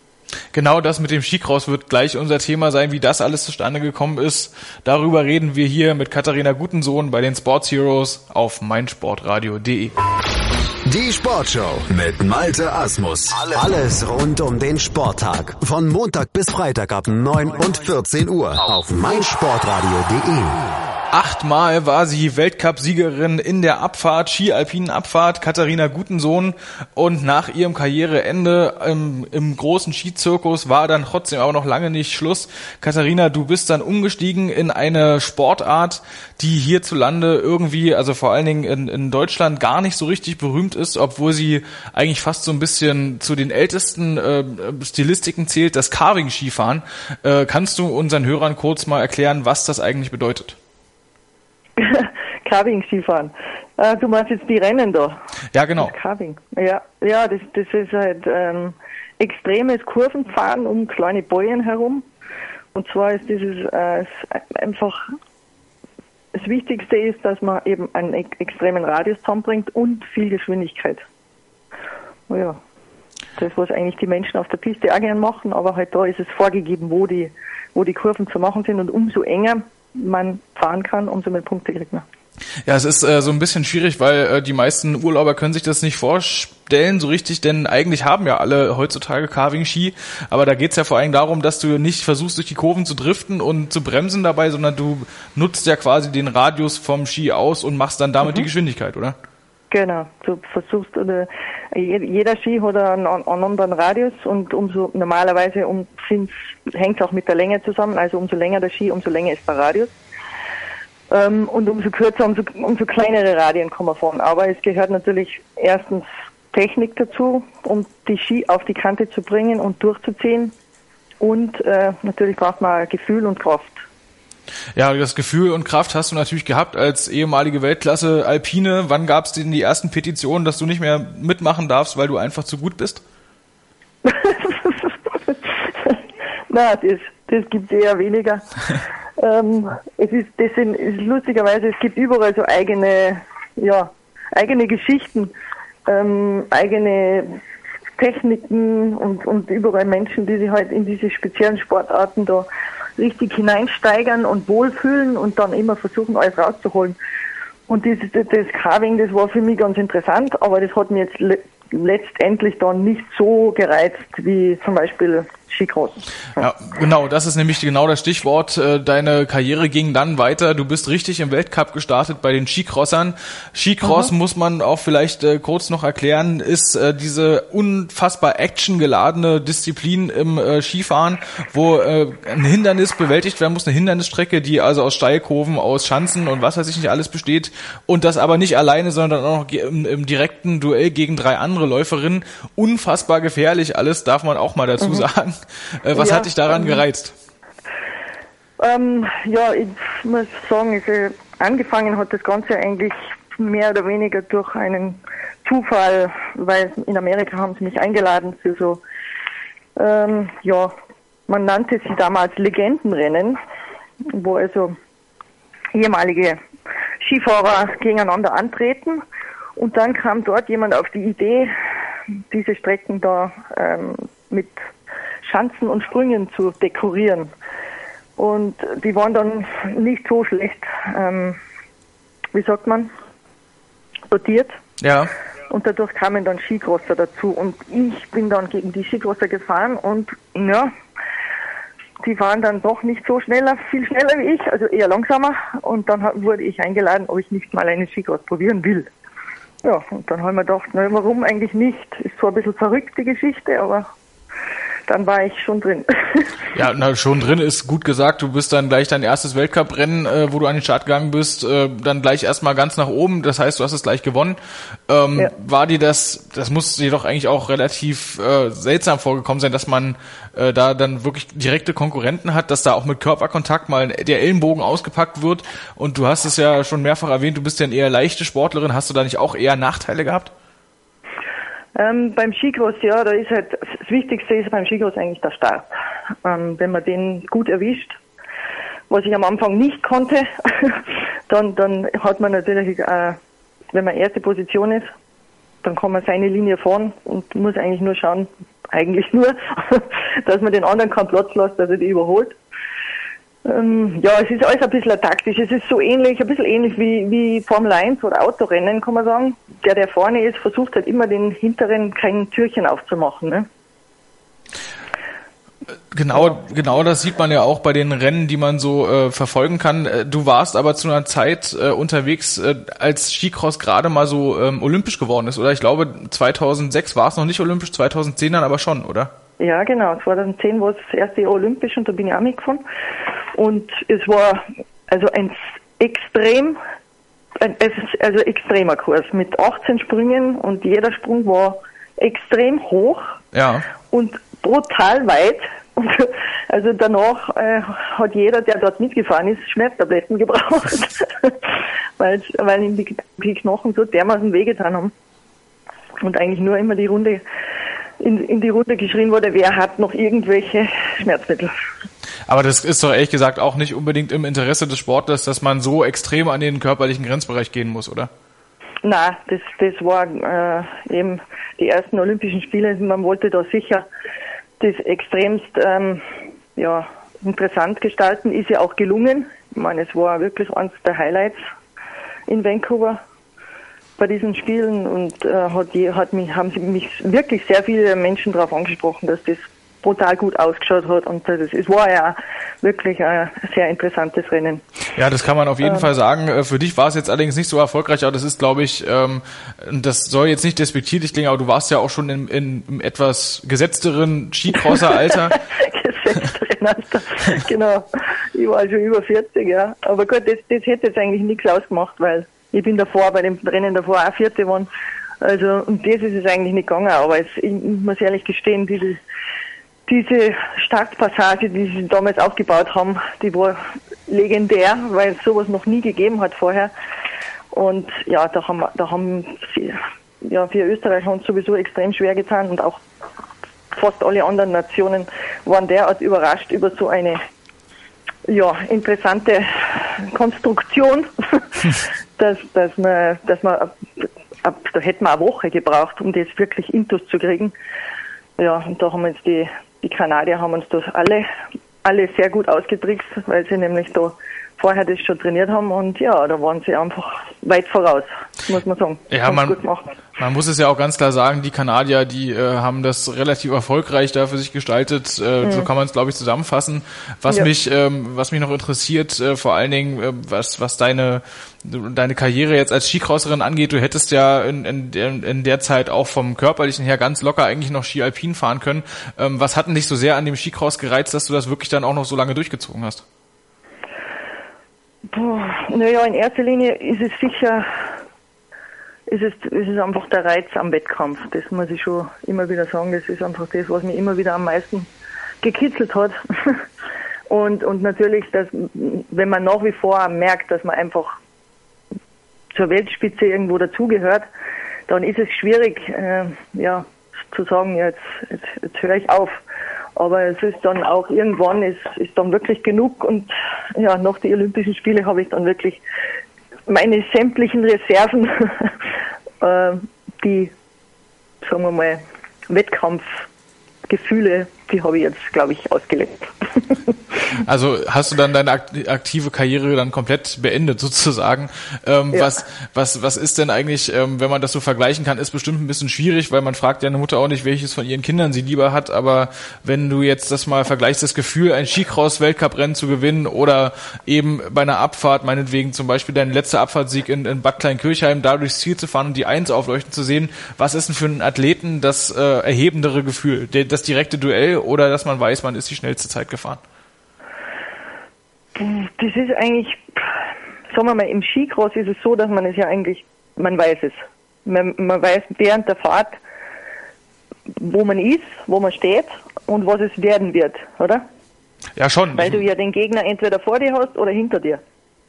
Genau das mit dem Skicross wird gleich unser Thema sein, wie das alles zustande gekommen ist. Darüber reden wir hier mit Katharina Gutensohn bei den Sports Heroes auf meinsportradio.de. Die Sportshow mit Malte Asmus. Alles rund um den Sporttag. Von Montag bis Freitag ab 9 und 14 Uhr auf meinsportradio.de. Achtmal war sie Weltcup-Siegerin in der Abfahrt, Ski-Alpinen Abfahrt, Katharina Gutensohn. Und nach ihrem Karriereende im, im großen Skizirkus war dann trotzdem aber noch lange nicht Schluss. Katharina, du bist dann umgestiegen in eine Sportart, die hierzulande irgendwie, also vor allen Dingen in, in Deutschland, gar nicht so richtig berühmt ist, obwohl sie eigentlich fast so ein bisschen zu den ältesten äh, Stilistiken zählt, das Carving-Skifahren. Äh, kannst du unseren Hörern kurz mal erklären, was das eigentlich bedeutet? Carving-Skifahren. Äh, du meinst jetzt die Rennen da? Ja, genau. Das Carving. Ja, ja das, das ist halt ähm, extremes Kurvenfahren um kleine Bäume herum. Und zwar ist dieses äh, einfach das Wichtigste ist, dass man eben einen extremen Radius zusammenbringt und viel Geschwindigkeit. Oh ja, das, was eigentlich die Menschen auf der Piste auch gerne machen, aber halt da ist es vorgegeben, wo die, wo die Kurven zu machen sind und umso enger man fahren kann, umso mehr Punkte kriegt man. Ja, es ist äh, so ein bisschen schwierig, weil äh, die meisten Urlauber können sich das nicht vorstellen so richtig, denn eigentlich haben ja alle heutzutage Carving-Ski, aber da geht's ja vor allem darum, dass du nicht versuchst, durch die Kurven zu driften und zu bremsen dabei, sondern du nutzt ja quasi den Radius vom Ski aus und machst dann damit mhm. die Geschwindigkeit, oder? Genau, du versuchst, oder jeder Ski hat einen, einen anderen Radius und umso normalerweise um, hängt es auch mit der Länge zusammen, also umso länger der Ski, umso länger ist der Radius. Ähm, und umso kürzer, umso, umso kleinere Radien kann man fahren. Aber es gehört natürlich erstens Technik dazu, um die Ski auf die Kante zu bringen und durchzuziehen. Und äh, natürlich braucht man Gefühl und Kraft. Ja, das Gefühl und Kraft hast du natürlich gehabt als ehemalige Weltklasse Alpine. Wann gab es denn die ersten Petitionen, dass du nicht mehr mitmachen darfst, weil du einfach zu gut bist? Na, das, das gibt es eher weniger. ähm, es ist, das sind, ist lustigerweise, es gibt überall so eigene, ja, eigene Geschichten, ähm, eigene Techniken und, und überall Menschen, die sich halt in diese speziellen Sportarten da richtig hineinsteigern und wohlfühlen und dann immer versuchen, alles rauszuholen. Und das, das Carving, das war für mich ganz interessant, aber das hat mir jetzt letztendlich dann nicht so gereizt wie zum Beispiel Skicross. Ja, genau, das ist nämlich genau das Stichwort. Äh, deine Karriere ging dann weiter. Du bist richtig im Weltcup gestartet bei den Skicrossern. Skicross mhm. muss man auch vielleicht äh, kurz noch erklären, ist äh, diese unfassbar actiongeladene Disziplin im äh, Skifahren, wo ein Hindernis bewältigt werden muss, eine Hindernisstrecke, die also aus Steilkurven, aus Schanzen und was weiß ich nicht alles besteht und das aber nicht alleine, sondern auch noch im, im direkten Duell gegen drei andere Läuferinnen. Unfassbar gefährlich alles, darf man auch mal dazu mhm. sagen. Äh, was ja, hat dich daran ähm, gereizt? Ähm, ja, ich muss sagen, also angefangen hat das Ganze eigentlich mehr oder weniger durch einen Zufall, weil in Amerika haben sie mich eingeladen für so, ähm, ja, man nannte sie damals Legendenrennen, wo also ehemalige Skifahrer gegeneinander antreten. Und dann kam dort jemand auf die Idee, diese Strecken da ähm, mit Schanzen und Sprüngen zu dekorieren. Und die waren dann nicht so schlecht, ähm, wie sagt man, sortiert. Ja. Und dadurch kamen dann Skicrosser dazu. Und ich bin dann gegen die Skicrosser gefahren und ja, die waren dann doch nicht so schneller, viel schneller wie ich, also eher langsamer. Und dann wurde ich eingeladen, ob ich nicht mal einen Skicross probieren will. Ja, und dann haben wir gedacht, na, warum eigentlich nicht? Ist zwar ein bisschen verrückt, die Geschichte, aber dann war ich schon drin. Ja, na, schon drin ist gut gesagt. Du bist dann gleich dein erstes Weltcuprennen, äh, wo du an den Start gegangen bist, äh, dann gleich erstmal ganz nach oben. Das heißt, du hast es gleich gewonnen. Ähm, ja. War dir das, das muss dir doch eigentlich auch relativ äh, seltsam vorgekommen sein, dass man äh, da dann wirklich direkte Konkurrenten hat, dass da auch mit Körperkontakt mal der Ellenbogen ausgepackt wird. Und du hast es ja schon mehrfach erwähnt, du bist ja eine eher leichte Sportlerin. Hast du da nicht auch eher Nachteile gehabt? Ähm, beim Skicross, ja, da ist halt, das Wichtigste ist beim Skicross eigentlich der Start. Ähm, wenn man den gut erwischt, was ich am Anfang nicht konnte, dann, dann hat man natürlich, äh, wenn man erste Position ist, dann kann man seine Linie fahren und muss eigentlich nur schauen, eigentlich nur, dass man den anderen keinen Platz lässt, dass er die überholt. Ähm, ja, es ist alles ein bisschen taktisch. Es ist so ähnlich, ein bisschen ähnlich wie, wie Formel 1 oder Autorennen, kann man sagen. Der, der vorne ist, versucht halt immer den hinteren kein Türchen aufzumachen. Ne? Genau, genau das sieht man ja auch bei den Rennen, die man so äh, verfolgen kann. Äh, du warst aber zu einer Zeit äh, unterwegs, äh, als Skicross gerade mal so ähm, olympisch geworden ist, oder? Ich glaube, 2006 war es noch nicht olympisch, 2010 dann aber schon, oder? Ja, genau. 2010 war es das erste Jahr olympisch und da bin ich auch mitgefahren. Und es war also ein extrem, ein, also extremer Kurs mit 18 Sprüngen und jeder Sprung war extrem hoch ja. und brutal weit. Und also danach äh, hat jeder, der dort mitgefahren ist, Schmerztabletten gebraucht, weil, weil ihm die, die Knochen so dermaßen wehgetan haben. Und eigentlich nur immer die Runde in, in die Runde geschrien wurde, wer hat noch irgendwelche Schmerzmittel. Aber das ist doch ehrlich gesagt auch nicht unbedingt im Interesse des Sportlers, dass man so extrem an den körperlichen Grenzbereich gehen muss, oder? Na, das, das war äh, eben die ersten Olympischen Spiele. Man wollte da sicher das extremst ähm, ja, interessant gestalten. Ist ja auch gelungen. Ich meine, es war wirklich eines der Highlights in Vancouver bei diesen Spielen und äh, hat, hat mich, haben mich wirklich sehr viele Menschen darauf angesprochen, dass das brutal gut ausgeschaut hat und das, es war ja wirklich ein sehr interessantes Rennen. Ja, das kann man auf jeden ähm, Fall sagen. Äh, für dich war es jetzt allerdings nicht so erfolgreich, aber das ist, glaube ich, ähm, das soll jetzt nicht despektierlich klingen, aber du warst ja auch schon in, in, im etwas gesetzteren Skicrosser-Alter. gesetzteren Alter, genau. Ich war schon über 40, ja. Aber gut, das, das hätte jetzt eigentlich nichts ausgemacht, weil ich bin davor, bei dem Rennen davor auch Vierte geworden. Also, und das ist es eigentlich nicht gegangen, aber es, ich muss ehrlich gestehen, diese, diese Startpassage, die sie damals aufgebaut haben, die war legendär, weil es sowas noch nie gegeben hat vorher. Und ja, da haben, da haben sie, ja, wir Österreicher uns sowieso extrem schwer getan und auch fast alle anderen Nationen waren derart überrascht über so eine ja, interessante Konstruktion, dass, dass man, dass man, ab, ab, da hätten wir eine Woche gebraucht, um das wirklich intus zu kriegen. Ja, und da haben uns die, die Kanadier haben uns das alle, alle sehr gut ausgetrickst, weil sie nämlich da vorher das schon trainiert haben und ja, da waren sie einfach weit voraus, muss man sagen. Ja, man, man muss es ja auch ganz klar sagen, die Kanadier, die äh, haben das relativ erfolgreich da für sich gestaltet, äh, mhm. so kann man es glaube ich zusammenfassen. Was ja. mich, ähm, was mich noch interessiert, äh, vor allen Dingen, äh, was, was deine, deine Karriere jetzt als Skicrosserin angeht, du hättest ja in, in, in der Zeit auch vom körperlichen her ganz locker eigentlich noch Ski Alpin fahren können. Ähm, was hat denn dich so sehr an dem Skicross gereizt, dass du das wirklich dann auch noch so lange durchgezogen hast? naja, in erster Linie ist es sicher, ist es, ist es einfach der Reiz am Wettkampf. Das muss ich schon immer wieder sagen. Das ist einfach das, was mich immer wieder am meisten gekitzelt hat. und, und natürlich, dass, wenn man nach wie vor merkt, dass man einfach zur Weltspitze irgendwo dazugehört, dann ist es schwierig, äh, ja, zu sagen, jetzt, jetzt, jetzt höre ich auf. Aber es ist dann auch irgendwann ist, ist dann wirklich genug und ja, nach den Olympischen Spiele habe ich dann wirklich meine sämtlichen Reserven, äh, die, sagen wir mal, Wettkampfgefühle, die habe ich jetzt, glaube ich, ausgelebt. Also hast du dann deine aktive Karriere dann komplett beendet sozusagen. Ähm, ja. Was was was ist denn eigentlich, ähm, wenn man das so vergleichen kann, ist bestimmt ein bisschen schwierig, weil man fragt ja eine Mutter auch nicht, welches von ihren Kindern sie lieber hat. Aber wenn du jetzt das mal vergleichst, das Gefühl, ein Skicross-Weltcuprennen zu gewinnen oder eben bei einer Abfahrt, meinetwegen zum Beispiel dein letzter Abfahrtssieg in, in Bad Kleinkirchheim, da durchs Ziel zu fahren und die Eins aufleuchten zu sehen, was ist denn für einen Athleten das äh, erhebendere Gefühl? Das direkte Duell oder dass man weiß, man ist die schnellste Zeit gefahren? Das ist eigentlich, sagen wir mal, im Skicross ist es so, dass man es ja eigentlich, man weiß es. Man, man weiß während der Fahrt, wo man ist, wo man steht und was es werden wird, oder? Ja, schon. Weil du ja den Gegner entweder vor dir hast oder hinter dir.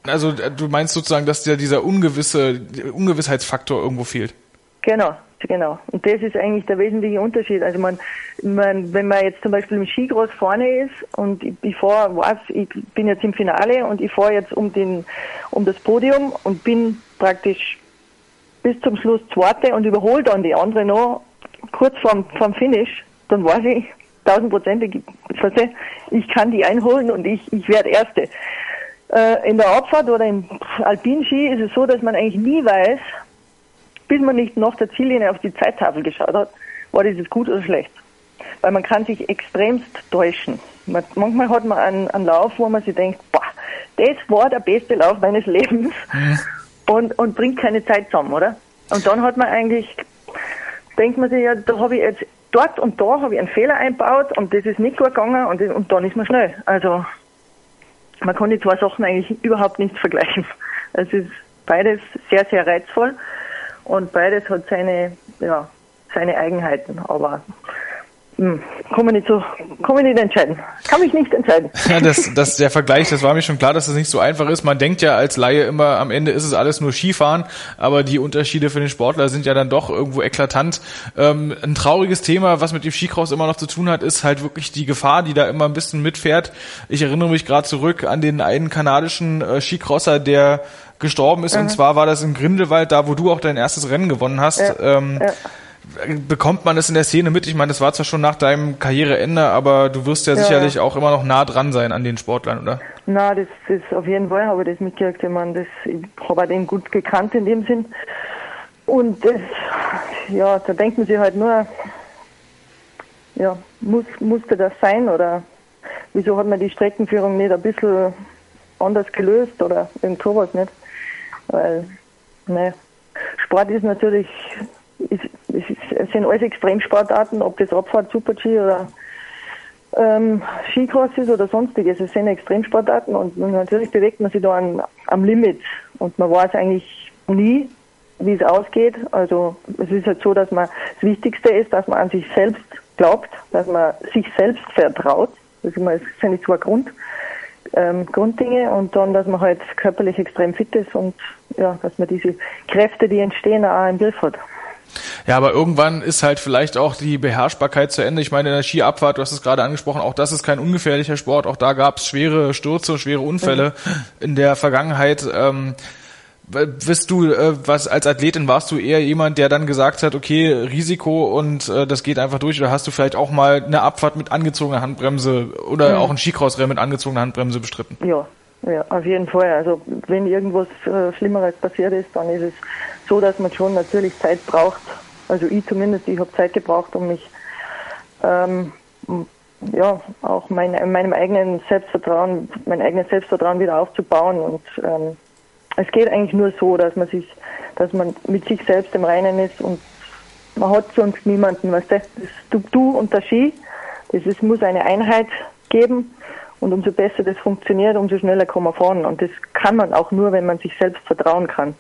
Also du meinst sozusagen, dass dir dieser ungewisse Ungewissheitsfaktor irgendwo fehlt? Genau, genau. Und das ist eigentlich der wesentliche Unterschied. Also man, man wenn man jetzt zum Beispiel im Skicross vorne ist und ich, ich fahre, weiß, ich bin jetzt im Finale und ich fahre jetzt um den, um das Podium und bin praktisch bis zum Schluss Zweite und überhole dann die andere noch kurz vorm, vorm Finish, dann weiß ich tausendprozentig, ich kann die einholen und ich, ich werde Erste. Äh, in der Abfahrt oder im Alpinski ist es so, dass man eigentlich nie weiß, bis man nicht nach der Ziellinie auf die Zeittafel geschaut hat, war das jetzt gut oder schlecht. weil man kann sich extremst täuschen. Man, manchmal hat man einen, einen Lauf, wo man sich denkt, boah, das war der beste Lauf meines Lebens mhm. und, und bringt keine Zeit zusammen, oder? Und dann hat man eigentlich, denkt man sich ja, da habe ich jetzt dort und da habe ich einen Fehler einbaut und das ist nicht gut gegangen und, und dann ist man schnell. Also man kann die zwei Sachen eigentlich überhaupt nicht vergleichen. Es ist beides sehr, sehr reizvoll und beides hat seine, ja, seine Eigenheiten. Aber hm, kann nicht so, man nicht entscheiden. Kann mich nicht entscheiden. Ja, das, das, der Vergleich, das war mir schon klar, dass das nicht so einfach ist. Man denkt ja als Laie immer, am Ende ist es alles nur Skifahren, aber die Unterschiede für den Sportler sind ja dann doch irgendwo eklatant. Ähm, ein trauriges Thema, was mit dem Skicross immer noch zu tun hat, ist halt wirklich die Gefahr, die da immer ein bisschen mitfährt. Ich erinnere mich gerade zurück an den einen kanadischen äh, Skicrosser, der gestorben ist, mhm. und zwar war das im Grindelwald, da wo du auch dein erstes Rennen gewonnen hast. Ja. Ähm, ja bekommt man es in der Szene mit? Ich meine, das war zwar schon nach deinem Karriereende, aber du wirst ja, ja sicherlich auch immer noch nah dran sein an den Sportlern, oder? Na, das ist auf jeden Fall, habe ich das mitgekriegt. Ich meine, das, ich habe den gut gekannt in dem Sinn. Und das, ja, da denkt man sich halt nur, ja, muss, musste das sein oder wieso hat man die Streckenführung nicht ein bisschen anders gelöst oder irgend sowas nicht? Weil, ne, Sport ist natürlich ist, es sind alles Extremsportarten, ob das Radfahrt, Super-G oder ähm, Skicross ist oder sonstiges. Es sind Extremsportarten und natürlich bewegt man sich da an, am Limit und man weiß eigentlich nie, wie es ausgeht. Also es ist halt so, dass man das Wichtigste ist, dass man an sich selbst glaubt, dass man sich selbst vertraut. Das sind die zwei Grund, ähm, Grunddinge und dann, dass man halt körperlich extrem fit ist und ja, dass man diese Kräfte, die entstehen, auch im Griff hat. Ja, aber irgendwann ist halt vielleicht auch die Beherrschbarkeit zu Ende. Ich meine, in der Skiabfahrt, du hast es gerade angesprochen, auch das ist kein ungefährlicher Sport. Auch da gab es schwere Stürze, schwere Unfälle mhm. in der Vergangenheit. Ähm, bist du, äh, was als Athletin warst du eher jemand, der dann gesagt hat, okay, Risiko und äh, das geht einfach durch, oder hast du vielleicht auch mal eine Abfahrt mit angezogener Handbremse oder mhm. auch ein Skicrossrennen mit angezogener Handbremse bestritten? Ja, ja, auf jeden Fall. Also wenn irgendwas äh, Schlimmeres passiert ist, dann ist es so, dass man schon natürlich Zeit braucht. Also ich zumindest, ich habe Zeit gebraucht, um mich ähm, ja auch mein, meinem eigenen Selbstvertrauen, mein eigenes Selbstvertrauen wieder aufzubauen. Und ähm, es geht eigentlich nur so, dass man sich, dass man mit sich selbst im Reinen ist und man hat sonst niemanden, das, das du, du und der Ski, das ist, muss eine Einheit geben und umso besser das funktioniert, umso schneller kann man fahren. Und das kann man auch nur, wenn man sich selbst vertrauen kann.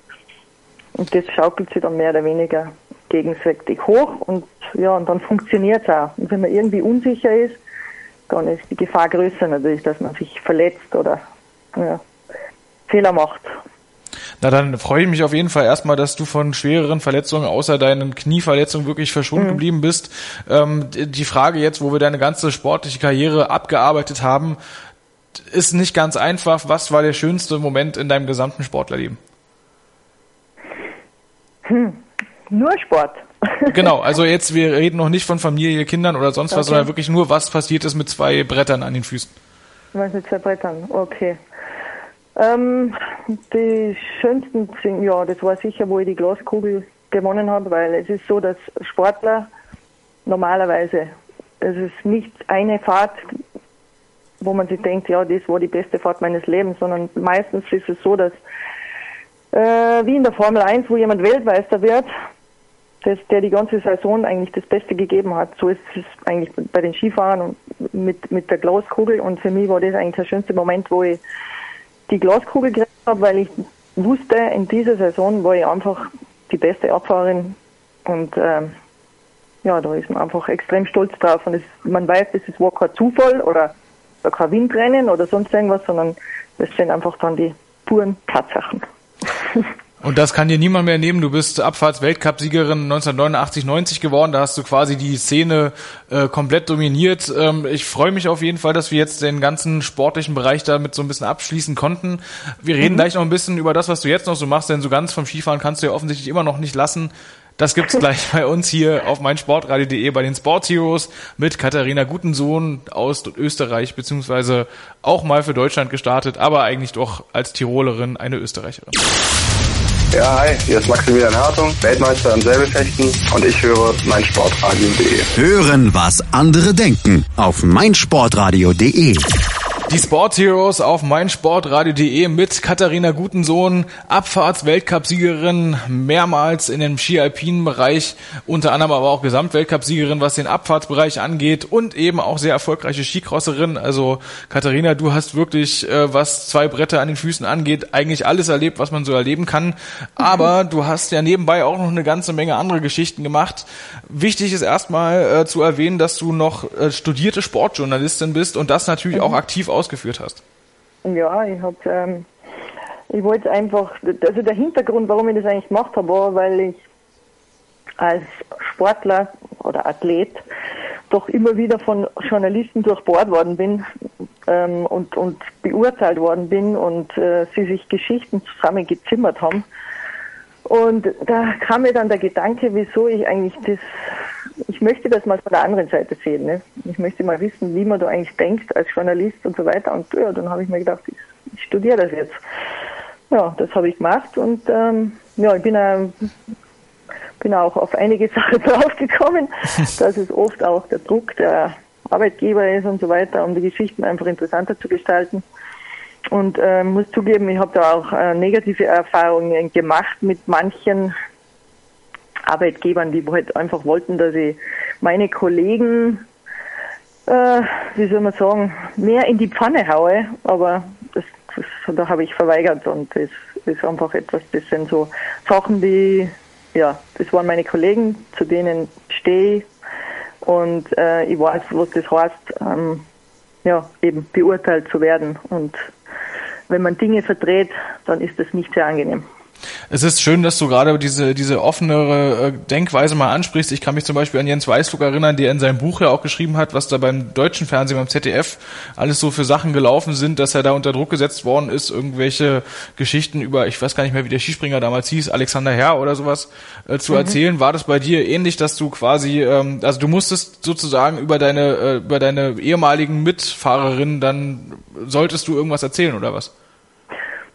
Und das schaukelt sich dann mehr oder weniger gegenseitig hoch und ja, und dann funktioniert es auch. Und wenn man irgendwie unsicher ist, dann ist die Gefahr größer natürlich, dass man sich verletzt oder ja, Fehler macht. Na dann freue ich mich auf jeden Fall erstmal, dass du von schwereren Verletzungen außer deinen Knieverletzungen wirklich verschont mhm. geblieben bist. Ähm, die Frage jetzt, wo wir deine ganze sportliche Karriere abgearbeitet haben, ist nicht ganz einfach. Was war der schönste Moment in deinem gesamten Sportlerleben? Hm, nur Sport. genau, also jetzt, wir reden noch nicht von Familie, Kindern oder sonst okay. was, sondern wirklich nur, was passiert ist mit zwei Brettern an den Füßen. Was mit zwei Brettern, okay. Ähm, die schönsten, ja, das war sicher, wo ich die Glaskugel gewonnen habe, weil es ist so, dass Sportler normalerweise, es ist nicht eine Fahrt, wo man sich denkt, ja, das war die beste Fahrt meines Lebens, sondern meistens ist es so, dass äh, wie in der Formel 1, wo jemand Weltmeister wird, das, der die ganze Saison eigentlich das Beste gegeben hat. So ist es eigentlich bei den Skifahrern mit, mit der Glaskugel. Und für mich war das eigentlich der schönste Moment, wo ich die Glaskugel gekriegt habe, weil ich wusste, in dieser Saison war ich einfach die beste Abfahrerin. Und ähm, ja, da ist man einfach extrem stolz drauf. Und es, man weiß, das war kein Zufall oder kein Windrennen oder sonst irgendwas, sondern das sind einfach dann die puren Tatsachen. Und das kann dir niemand mehr nehmen. Du bist Abfahrts-Weltcup-Siegerin 1989-90 geworden. Da hast du quasi die Szene äh, komplett dominiert. Ähm, ich freue mich auf jeden Fall, dass wir jetzt den ganzen sportlichen Bereich damit so ein bisschen abschließen konnten. Wir reden mhm. gleich noch ein bisschen über das, was du jetzt noch so machst, denn so ganz vom Skifahren kannst du ja offensichtlich immer noch nicht lassen. Das gibt's gleich bei uns hier auf meinsportradio.de bei den Sport Heroes mit Katharina Gutensohn aus Österreich, beziehungsweise auch mal für Deutschland gestartet, aber eigentlich doch als Tirolerin eine Österreicherin. Ja, hi, hier ist Maximilian Hartung, Weltmeister im Säbelfechten und ich höre meinsportradio.de. Hören, was andere denken auf meinsportradio.de. Die Sport Heroes auf meinsportradio.de mit Katharina Gutensohn, Abfahrts-Weltcup-Siegerin, mehrmals in dem Ski-Alpinen-Bereich, unter anderem aber auch Gesamtweltcup-Siegerin, was den Abfahrtsbereich angeht und eben auch sehr erfolgreiche Skicrosserin. Also Katharina, du hast wirklich, äh, was zwei Bretter an den Füßen angeht, eigentlich alles erlebt, was man so erleben kann. Aber du hast ja nebenbei auch noch eine ganze Menge andere Geschichten gemacht. Wichtig ist erstmal äh, zu erwähnen, dass du noch äh, studierte Sportjournalistin bist und das natürlich auch aktiv ausgeführt hast. Ja, ich habe, ähm, ich wollte einfach, also der Hintergrund, warum ich das eigentlich gemacht habe, war, weil ich als Sportler oder Athlet doch immer wieder von Journalisten durchbohrt worden bin ähm, und, und beurteilt worden bin und äh, sie sich Geschichten zusammengezimmert haben. Und da kam mir dann der Gedanke, wieso ich eigentlich das ich möchte das mal von der anderen Seite sehen. Ne? Ich möchte mal wissen, wie man da eigentlich denkt als Journalist und so weiter. Und ja, dann habe ich mir gedacht, ich, ich studiere das jetzt. Ja, das habe ich gemacht und ähm, ja, ich bin, äh, bin auch auf einige Sachen draufgekommen, dass es oft auch der Druck der Arbeitgeber ist und so weiter, um die Geschichten einfach interessanter zu gestalten. Und äh, muss zugeben, ich habe da auch äh, negative Erfahrungen gemacht mit manchen Arbeitgebern, die halt einfach wollten, dass ich meine Kollegen, äh, wie soll man sagen, mehr in die Pfanne haue, aber das, das da habe ich verweigert und das ist einfach etwas, das sind so Sachen, die, ja, das waren meine Kollegen, zu denen stehe ich. Und äh, ich weiß, was das heißt, ähm, ja, eben beurteilt zu werden und wenn man Dinge verdreht, dann ist das nicht sehr angenehm. Es ist schön, dass du gerade diese, diese offenere äh, Denkweise mal ansprichst. Ich kann mich zum Beispiel an Jens Weißflug erinnern, der in seinem Buch ja auch geschrieben hat, was da beim deutschen Fernsehen, beim ZDF alles so für Sachen gelaufen sind, dass er da unter Druck gesetzt worden ist, irgendwelche Geschichten über, ich weiß gar nicht mehr, wie der Skispringer damals hieß, Alexander Herr oder sowas äh, zu mhm. erzählen. War das bei dir ähnlich, dass du quasi, ähm, also du musstest sozusagen über deine, äh, über deine ehemaligen Mitfahrerinnen dann, solltest du irgendwas erzählen oder was?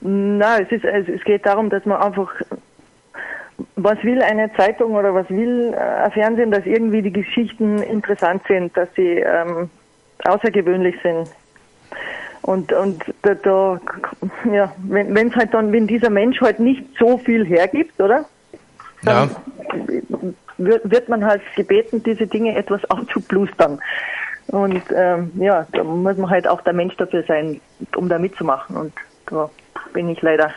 Nein, es, ist, es geht darum, dass man einfach, was will eine Zeitung oder was will äh, ein Fernsehen, dass irgendwie die Geschichten interessant sind, dass sie ähm, außergewöhnlich sind. Und, und da, da ja, wenn es halt dann, wenn dieser Mensch halt nicht so viel hergibt, oder? Dann ja. wird, wird man halt gebeten, diese Dinge etwas aufzuplustern. Und ähm, ja, da muss man halt auch der Mensch dafür sein, um da mitzumachen. Und da bin ich leider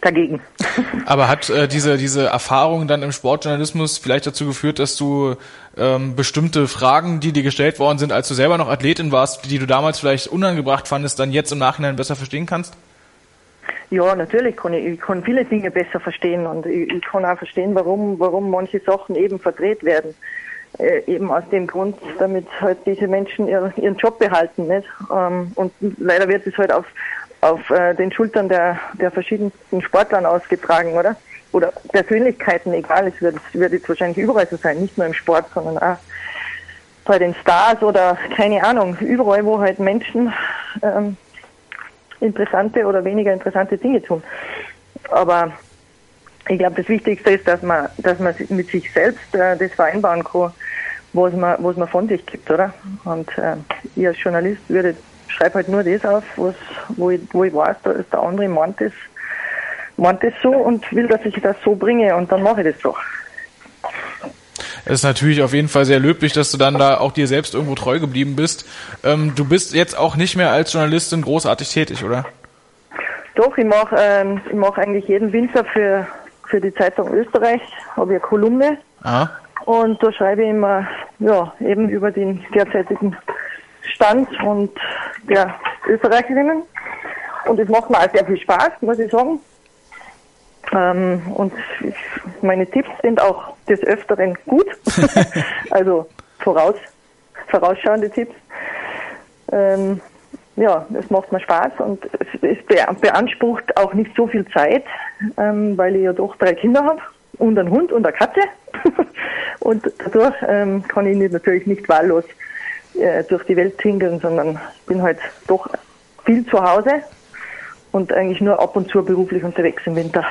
dagegen. Aber hat äh, diese, diese Erfahrung dann im Sportjournalismus vielleicht dazu geführt, dass du ähm, bestimmte Fragen, die dir gestellt worden sind, als du selber noch Athletin warst, die du damals vielleicht unangebracht fandest, dann jetzt im Nachhinein besser verstehen kannst? Ja, natürlich kann ich, ich kann viele Dinge besser verstehen und ich, ich kann auch verstehen, warum, warum manche Sachen eben verdreht werden. Äh, eben aus dem Grund, damit halt diese Menschen ihren, ihren Job behalten. Nicht? Ähm, und leider wird es halt auf, auf äh, den Schultern der, der verschiedensten Sportlern ausgetragen, oder? Oder Persönlichkeiten, egal, es wird, es wird jetzt wahrscheinlich überall so sein, nicht nur im Sport, sondern auch bei den Stars oder keine Ahnung, überall, wo halt Menschen ähm, interessante oder weniger interessante Dinge tun. Aber ich glaube, das Wichtigste ist, dass man, dass man mit sich selbst äh, das vereinbaren kann, was man, was man von sich gibt, oder? Und äh, ich als Journalist würde schreibe halt nur das auf, was, wo, ich, wo ich weiß, da ist der andere meint das, meint das so und will, dass ich das so bringe und dann mache ich das so. Es ist natürlich auf jeden Fall sehr löblich, dass du dann da auch dir selbst irgendwo treu geblieben bist. Ähm, du bist jetzt auch nicht mehr als Journalistin großartig tätig, oder? Doch, ich mache ähm, ich mach eigentlich jeden Winter für, für die Zeitung Österreich, habe ich eine Kolumne. Aha. Und da schreibe ich immer, ja, eben über den derzeitigen Stand und der Österreicherinnen. Und es macht mir auch sehr viel Spaß, muss ich sagen. Ähm, und meine Tipps sind auch des Öfteren gut. also voraus, vorausschauende Tipps. Ähm, ja, es macht mir Spaß und es, beansprucht auch nicht so viel Zeit, ähm, weil ich ja doch drei Kinder habe und einen Hund und eine Katze. und dadurch ähm, kann ich natürlich nicht wahllos äh, durch die Welt tingeln, sondern bin halt doch viel zu Hause und eigentlich nur ab und zu beruflich unterwegs im Winter.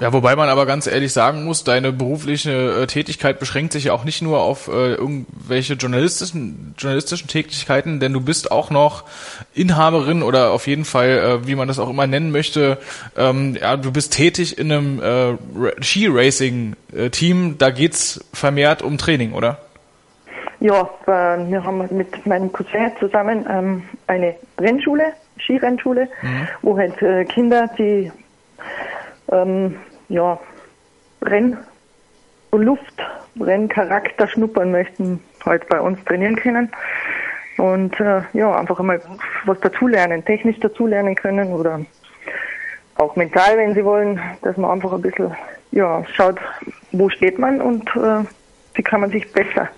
Ja, wobei man aber ganz ehrlich sagen muss, deine berufliche äh, Tätigkeit beschränkt sich ja auch nicht nur auf äh, irgendwelche journalistischen, journalistischen Tätigkeiten, denn du bist auch noch Inhaberin oder auf jeden Fall, äh, wie man das auch immer nennen möchte, ähm, ja, du bist tätig in einem äh, Ski-Racing-Team, da geht's vermehrt um Training, oder? Ja, wir haben mit meinem Cousin zusammen ähm, eine Rennschule, Skirennschule, mhm. wo halt äh, Kinder, die ähm, ja, Renn- und Luftrenncharakter schnuppern möchten, halt bei uns trainieren können. Und äh, ja, einfach einmal was dazulernen, technisch dazulernen können oder auch mental, wenn sie wollen, dass man einfach ein bisschen ja, schaut, wo steht man und äh, wie kann man sich besser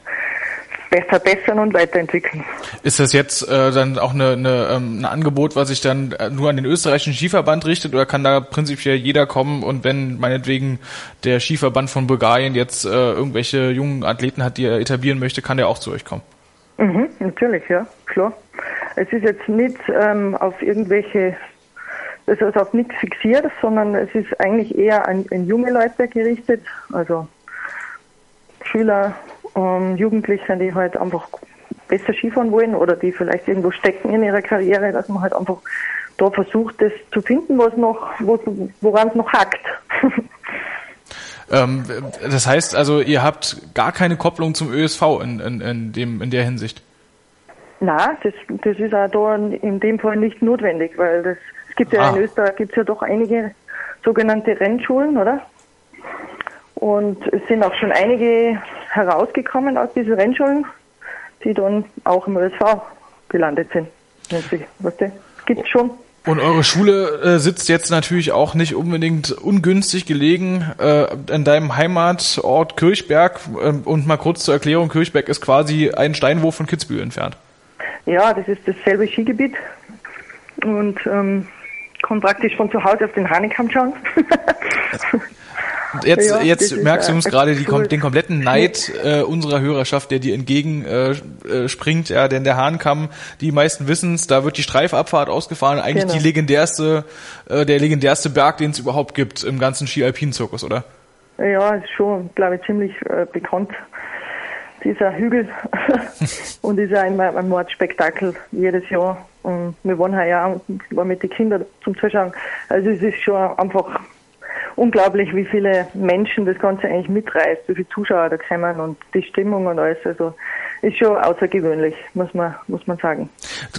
verbessern und weiterentwickeln. Ist das jetzt äh, dann auch eine, eine, ähm, ein Angebot, was sich dann äh, nur an den österreichischen Skiverband richtet oder kann da prinzipiell jeder kommen und wenn meinetwegen der Skiverband von Bulgarien jetzt äh, irgendwelche jungen Athleten hat, die er etablieren möchte, kann der auch zu euch kommen? Mhm, natürlich, ja, klar. Es ist jetzt nicht ähm, auf irgendwelche es ist auf nichts fixiert, sondern es ist eigentlich eher an, an junge Leute gerichtet, also Schüler, ähm, Jugendliche, die halt einfach besser Skifahren wollen oder die vielleicht irgendwo stecken in ihrer Karriere, dass man halt einfach da versucht, das zu finden, was noch, woran es noch hackt. ähm, das heißt also, ihr habt gar keine Kopplung zum ÖSV in, in, in, dem, in der Hinsicht? Na, das, das ist auch da in dem Fall nicht notwendig, weil das, es gibt ja ah. in Österreich gibt's ja doch einige sogenannte Rennschulen, oder? Und es sind auch schon einige herausgekommen aus diesen Rennschulen, die dann auch im ÖSV gelandet sind. Gibt schon. Und eure Schule äh, sitzt jetzt natürlich auch nicht unbedingt ungünstig gelegen äh, in deinem Heimatort Kirchberg. Äh, und mal kurz zur Erklärung, Kirchberg ist quasi ein Steinwurf von Kitzbühel entfernt. Ja, das ist dasselbe Skigebiet. Und ähm, kann praktisch von zu Hause auf den Hanekamm schauen. Jetzt, ja, jetzt merkst du uns gerade die, den kompletten Neid äh, unserer Hörerschaft, der dir entgegen äh, äh, springt. Ja, denn der Hahnkamm, die meisten wissen es, da wird die Streifabfahrt ausgefahren. Eigentlich genau. die legendärste, äh, der legendärste Berg, den es überhaupt gibt im ganzen Ski-Alpin-Zirkus, oder? Ja, ist schon, glaube ich, ziemlich äh, bekannt dieser Hügel und ist ja ein, ein Mordspektakel jedes Jahr. Und wir waren ja auch war mit den Kindern zum Zuschauen. Also es ist schon einfach unglaublich, wie viele Menschen das Ganze eigentlich mitreißt, wie viele Zuschauer da kommen und die Stimmung und alles. Also ist schon außergewöhnlich, muss man, muss man sagen.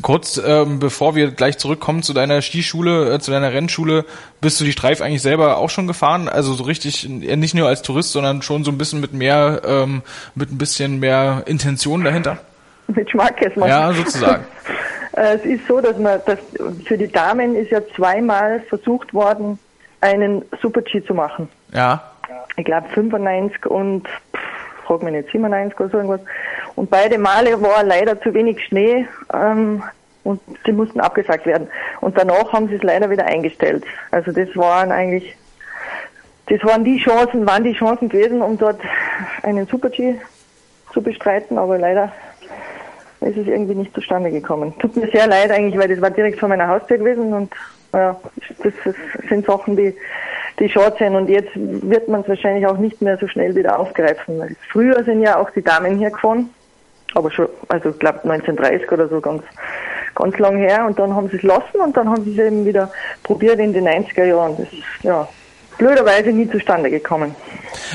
Kurz, ähm, bevor wir gleich zurückkommen zu deiner Skischule, äh, zu deiner Rennschule, bist du die Streif eigentlich selber auch schon gefahren? Also so richtig, nicht nur als Tourist, sondern schon so ein bisschen mit mehr, ähm, mit ein bisschen mehr Intention dahinter? Mit Schmackes, man. Ja, sozusagen. Äh, es ist so, dass man, dass für die Damen ist ja zweimal versucht worden, einen Super-G zu machen. Ja. Ich glaube 95 und frag mich nicht, 97 oder so irgendwas. Und beide Male war leider zu wenig Schnee ähm, und sie mussten abgesagt werden. Und danach haben sie es leider wieder eingestellt. Also das waren eigentlich, das waren die Chancen, waren die Chancen gewesen, um dort einen Super-G zu bestreiten, aber leider ist es irgendwie nicht zustande gekommen. Tut mir sehr leid eigentlich, weil das war direkt vor meiner Haustür gewesen und ja, das, das sind Sachen, die, die schade sind und jetzt wird man es wahrscheinlich auch nicht mehr so schnell wieder aufgreifen. Früher sind ja auch die Damen hergefahren, aber schon, also ich glaube 1930 oder so ganz, ganz lang her und dann haben sie es lassen und dann haben sie es eben wieder probiert in den 90er Jahren. Das, ja, blöderweise nie zustande gekommen.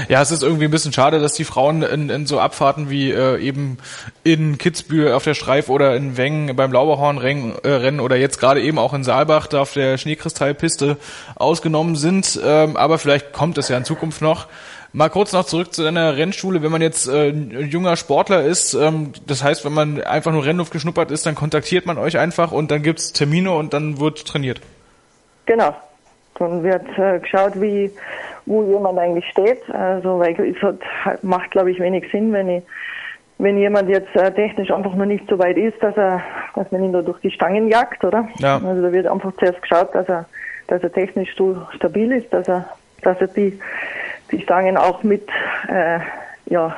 Ja, es ist irgendwie ein bisschen schade, dass die Frauen in, in so Abfahrten wie äh, eben in Kitzbühel auf der Streif oder in Wengen beim Lauberhornrennen äh, Rennen oder jetzt gerade eben auch in Saalbach da auf der Schneekristallpiste ausgenommen sind. Ähm, aber vielleicht kommt es ja in Zukunft noch. Mal kurz noch zurück zu deiner Rennschule. Wenn man jetzt äh, junger Sportler ist, ähm, das heißt, wenn man einfach nur Rennluft geschnuppert ist, dann kontaktiert man euch einfach und dann gibt's Termine und dann wird trainiert. Genau, dann wird äh, geschaut, wie, wo jemand eigentlich steht. Also, weil es hat, macht, glaube ich, wenig Sinn, wenn ich, wenn jemand jetzt äh, technisch einfach noch nicht so weit ist, dass er, dass man ihn da durch die Stangen jagt, oder? Ja. Also da wird einfach zuerst geschaut, dass er, dass er technisch so stabil ist, dass er, dass er die, die Stangen auch mit, äh, ja,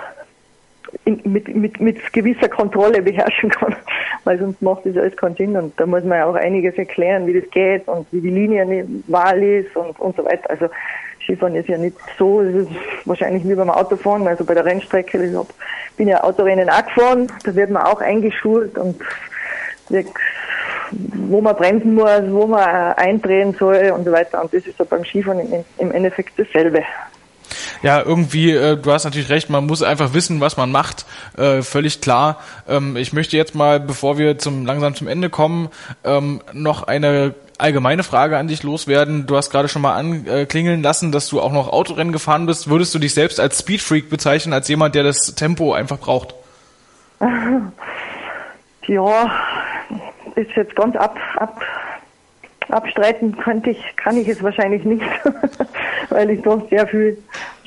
in, mit, mit, mit gewisser Kontrolle beherrschen kann, weil sonst macht das alles keinen Sinn und da muss man ja auch einiges erklären, wie das geht und wie die Linienwahl ist und, und so weiter. Also Skifahren ist ja nicht so, es ist wahrscheinlich wie beim Autofahren, also bei der Rennstrecke, ich hab, bin ja Autorennen auch gefahren, da wird man auch eingeschult und wo man bremsen muss, wo man eindrehen soll und so weiter. Und das ist ja beim Skifahren im Endeffekt dasselbe ja, irgendwie, äh, du hast natürlich recht, man muss einfach wissen, was man macht, äh, völlig klar. Ähm, ich möchte jetzt mal, bevor wir zum langsam zum Ende kommen, ähm, noch eine allgemeine Frage an dich loswerden. Du hast gerade schon mal anklingeln lassen, dass du auch noch Autorennen gefahren bist. Würdest du dich selbst als Speedfreak bezeichnen, als jemand, der das Tempo einfach braucht? Ja, ist jetzt ganz ab, ab abstreiten könnte ich, kann ich es wahrscheinlich nicht, weil ich doch sehr viel,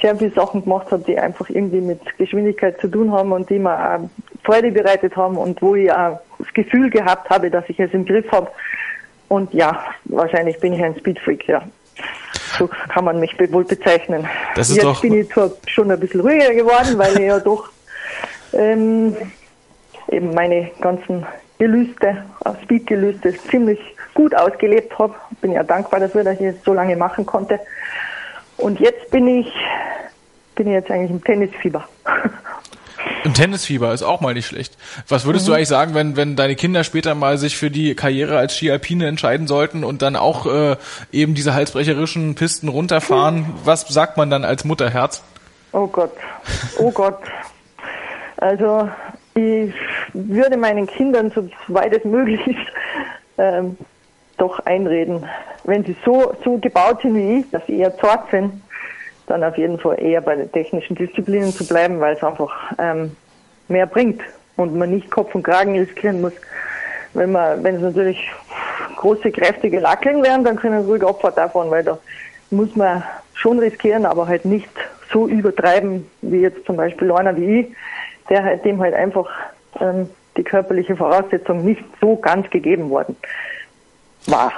sehr viele Sachen gemacht habe, die einfach irgendwie mit Geschwindigkeit zu tun haben und die mir auch Freude bereitet haben und wo ich auch das Gefühl gehabt habe, dass ich es im Griff habe. Und ja, wahrscheinlich bin ich ein Speedfreak, ja. So kann man mich wohl bezeichnen. Das ist Jetzt doch bin ich zwar schon ein bisschen ruhiger geworden, weil ich ja doch ähm, eben meine ganzen Gelüste, Speedgelüste ziemlich gut ausgelebt habe. Bin ja dankbar dafür, dass ich es so lange machen konnte. Und jetzt bin ich, bin ich jetzt eigentlich im Tennisfieber. Im Tennisfieber ist auch mal nicht schlecht. Was würdest mhm. du eigentlich sagen, wenn, wenn deine Kinder später mal sich für die Karriere als Ski-Alpine entscheiden sollten und dann auch äh, eben diese halsbrecherischen Pisten runterfahren? Mhm. Was sagt man dann als Mutterherz? Oh Gott, oh Gott. Also ich würde meinen Kindern, so weit es möglich ist, ähm, doch einreden. Wenn sie so, so gebaut sind wie ich, dass sie eher zart sind, dann auf jeden Fall eher bei den technischen Disziplinen zu bleiben, weil es einfach ähm, mehr bringt und man nicht Kopf und Kragen riskieren muss. Wenn man, wenn es natürlich große, kräftige Lackeln wären, dann können ruhig Abfahrt davon, weil da muss man schon riskieren, aber halt nicht so übertreiben, wie jetzt zum Beispiel einer wie ich, der halt dem halt einfach ähm, die körperliche Voraussetzung nicht so ganz gegeben worden war.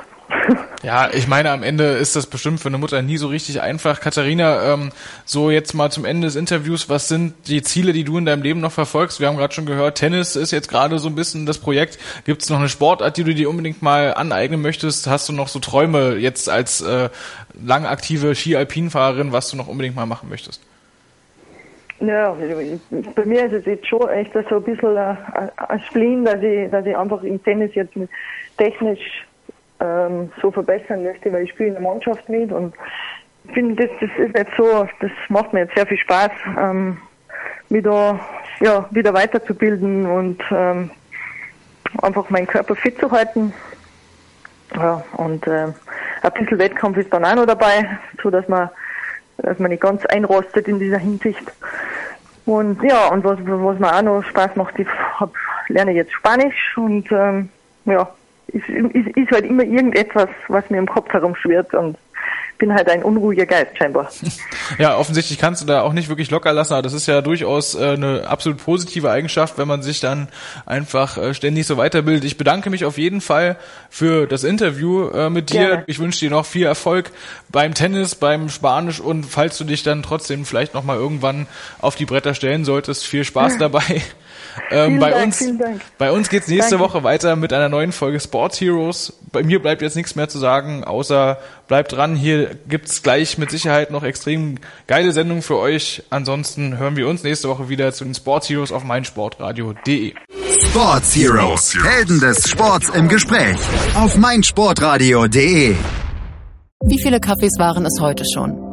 Ja, ich meine, am Ende ist das bestimmt für eine Mutter nie so richtig einfach. Katharina, ähm, so jetzt mal zum Ende des Interviews, was sind die Ziele, die du in deinem Leben noch verfolgst? Wir haben gerade schon gehört, Tennis ist jetzt gerade so ein bisschen das Projekt. Gibt es noch eine Sportart, die du dir unbedingt mal aneignen möchtest? Hast du noch so Träume jetzt als äh, lang aktive Ski-Alpin-Fahrerin, was du noch unbedingt mal machen möchtest? Ja, bei mir ist es jetzt schon echt so ein bisschen ein Spleen, dass ich, dass ich einfach im Tennis jetzt technisch ähm, so verbessern möchte, weil ich spiele in der Mannschaft mit und finde, das, das ist nicht so, das macht mir jetzt sehr viel Spaß, ähm, mich da ja, wieder weiterzubilden und ähm, einfach meinen Körper fit zu halten. Ja, und äh, ein bisschen Wettkampf ist dann auch noch dabei, so dass man, dass man nicht ganz einrostet in dieser Hinsicht. Und ja, und was, was mir auch noch Spaß macht, ich hab, lerne jetzt Spanisch und ähm, ja, ist, ist, ist halt immer irgendetwas, was mir im Kopf herumschwirrt und bin halt ein unruhiger Geist scheinbar. Ja, offensichtlich kannst du da auch nicht wirklich locker lassen, aber das ist ja durchaus äh, eine absolut positive Eigenschaft, wenn man sich dann einfach äh, ständig so weiterbildet. Ich bedanke mich auf jeden Fall für das Interview äh, mit dir. Gerne. Ich wünsche dir noch viel Erfolg beim Tennis, beim Spanisch und falls du dich dann trotzdem vielleicht noch mal irgendwann auf die Bretter stellen solltest, viel Spaß dabei. Ähm, bei, Dank, uns, bei uns geht's nächste Danke. Woche weiter mit einer neuen Folge Sports Heroes. Bei mir bleibt jetzt nichts mehr zu sagen, außer bleibt dran. Hier gibt's gleich mit Sicherheit noch extrem geile Sendungen für euch. Ansonsten hören wir uns nächste Woche wieder zu den Sports Heroes auf meinsportradio.de. Sports Heroes, Helden des Sports im Gespräch auf meinsportradio.de. Wie viele Kaffees waren es heute schon?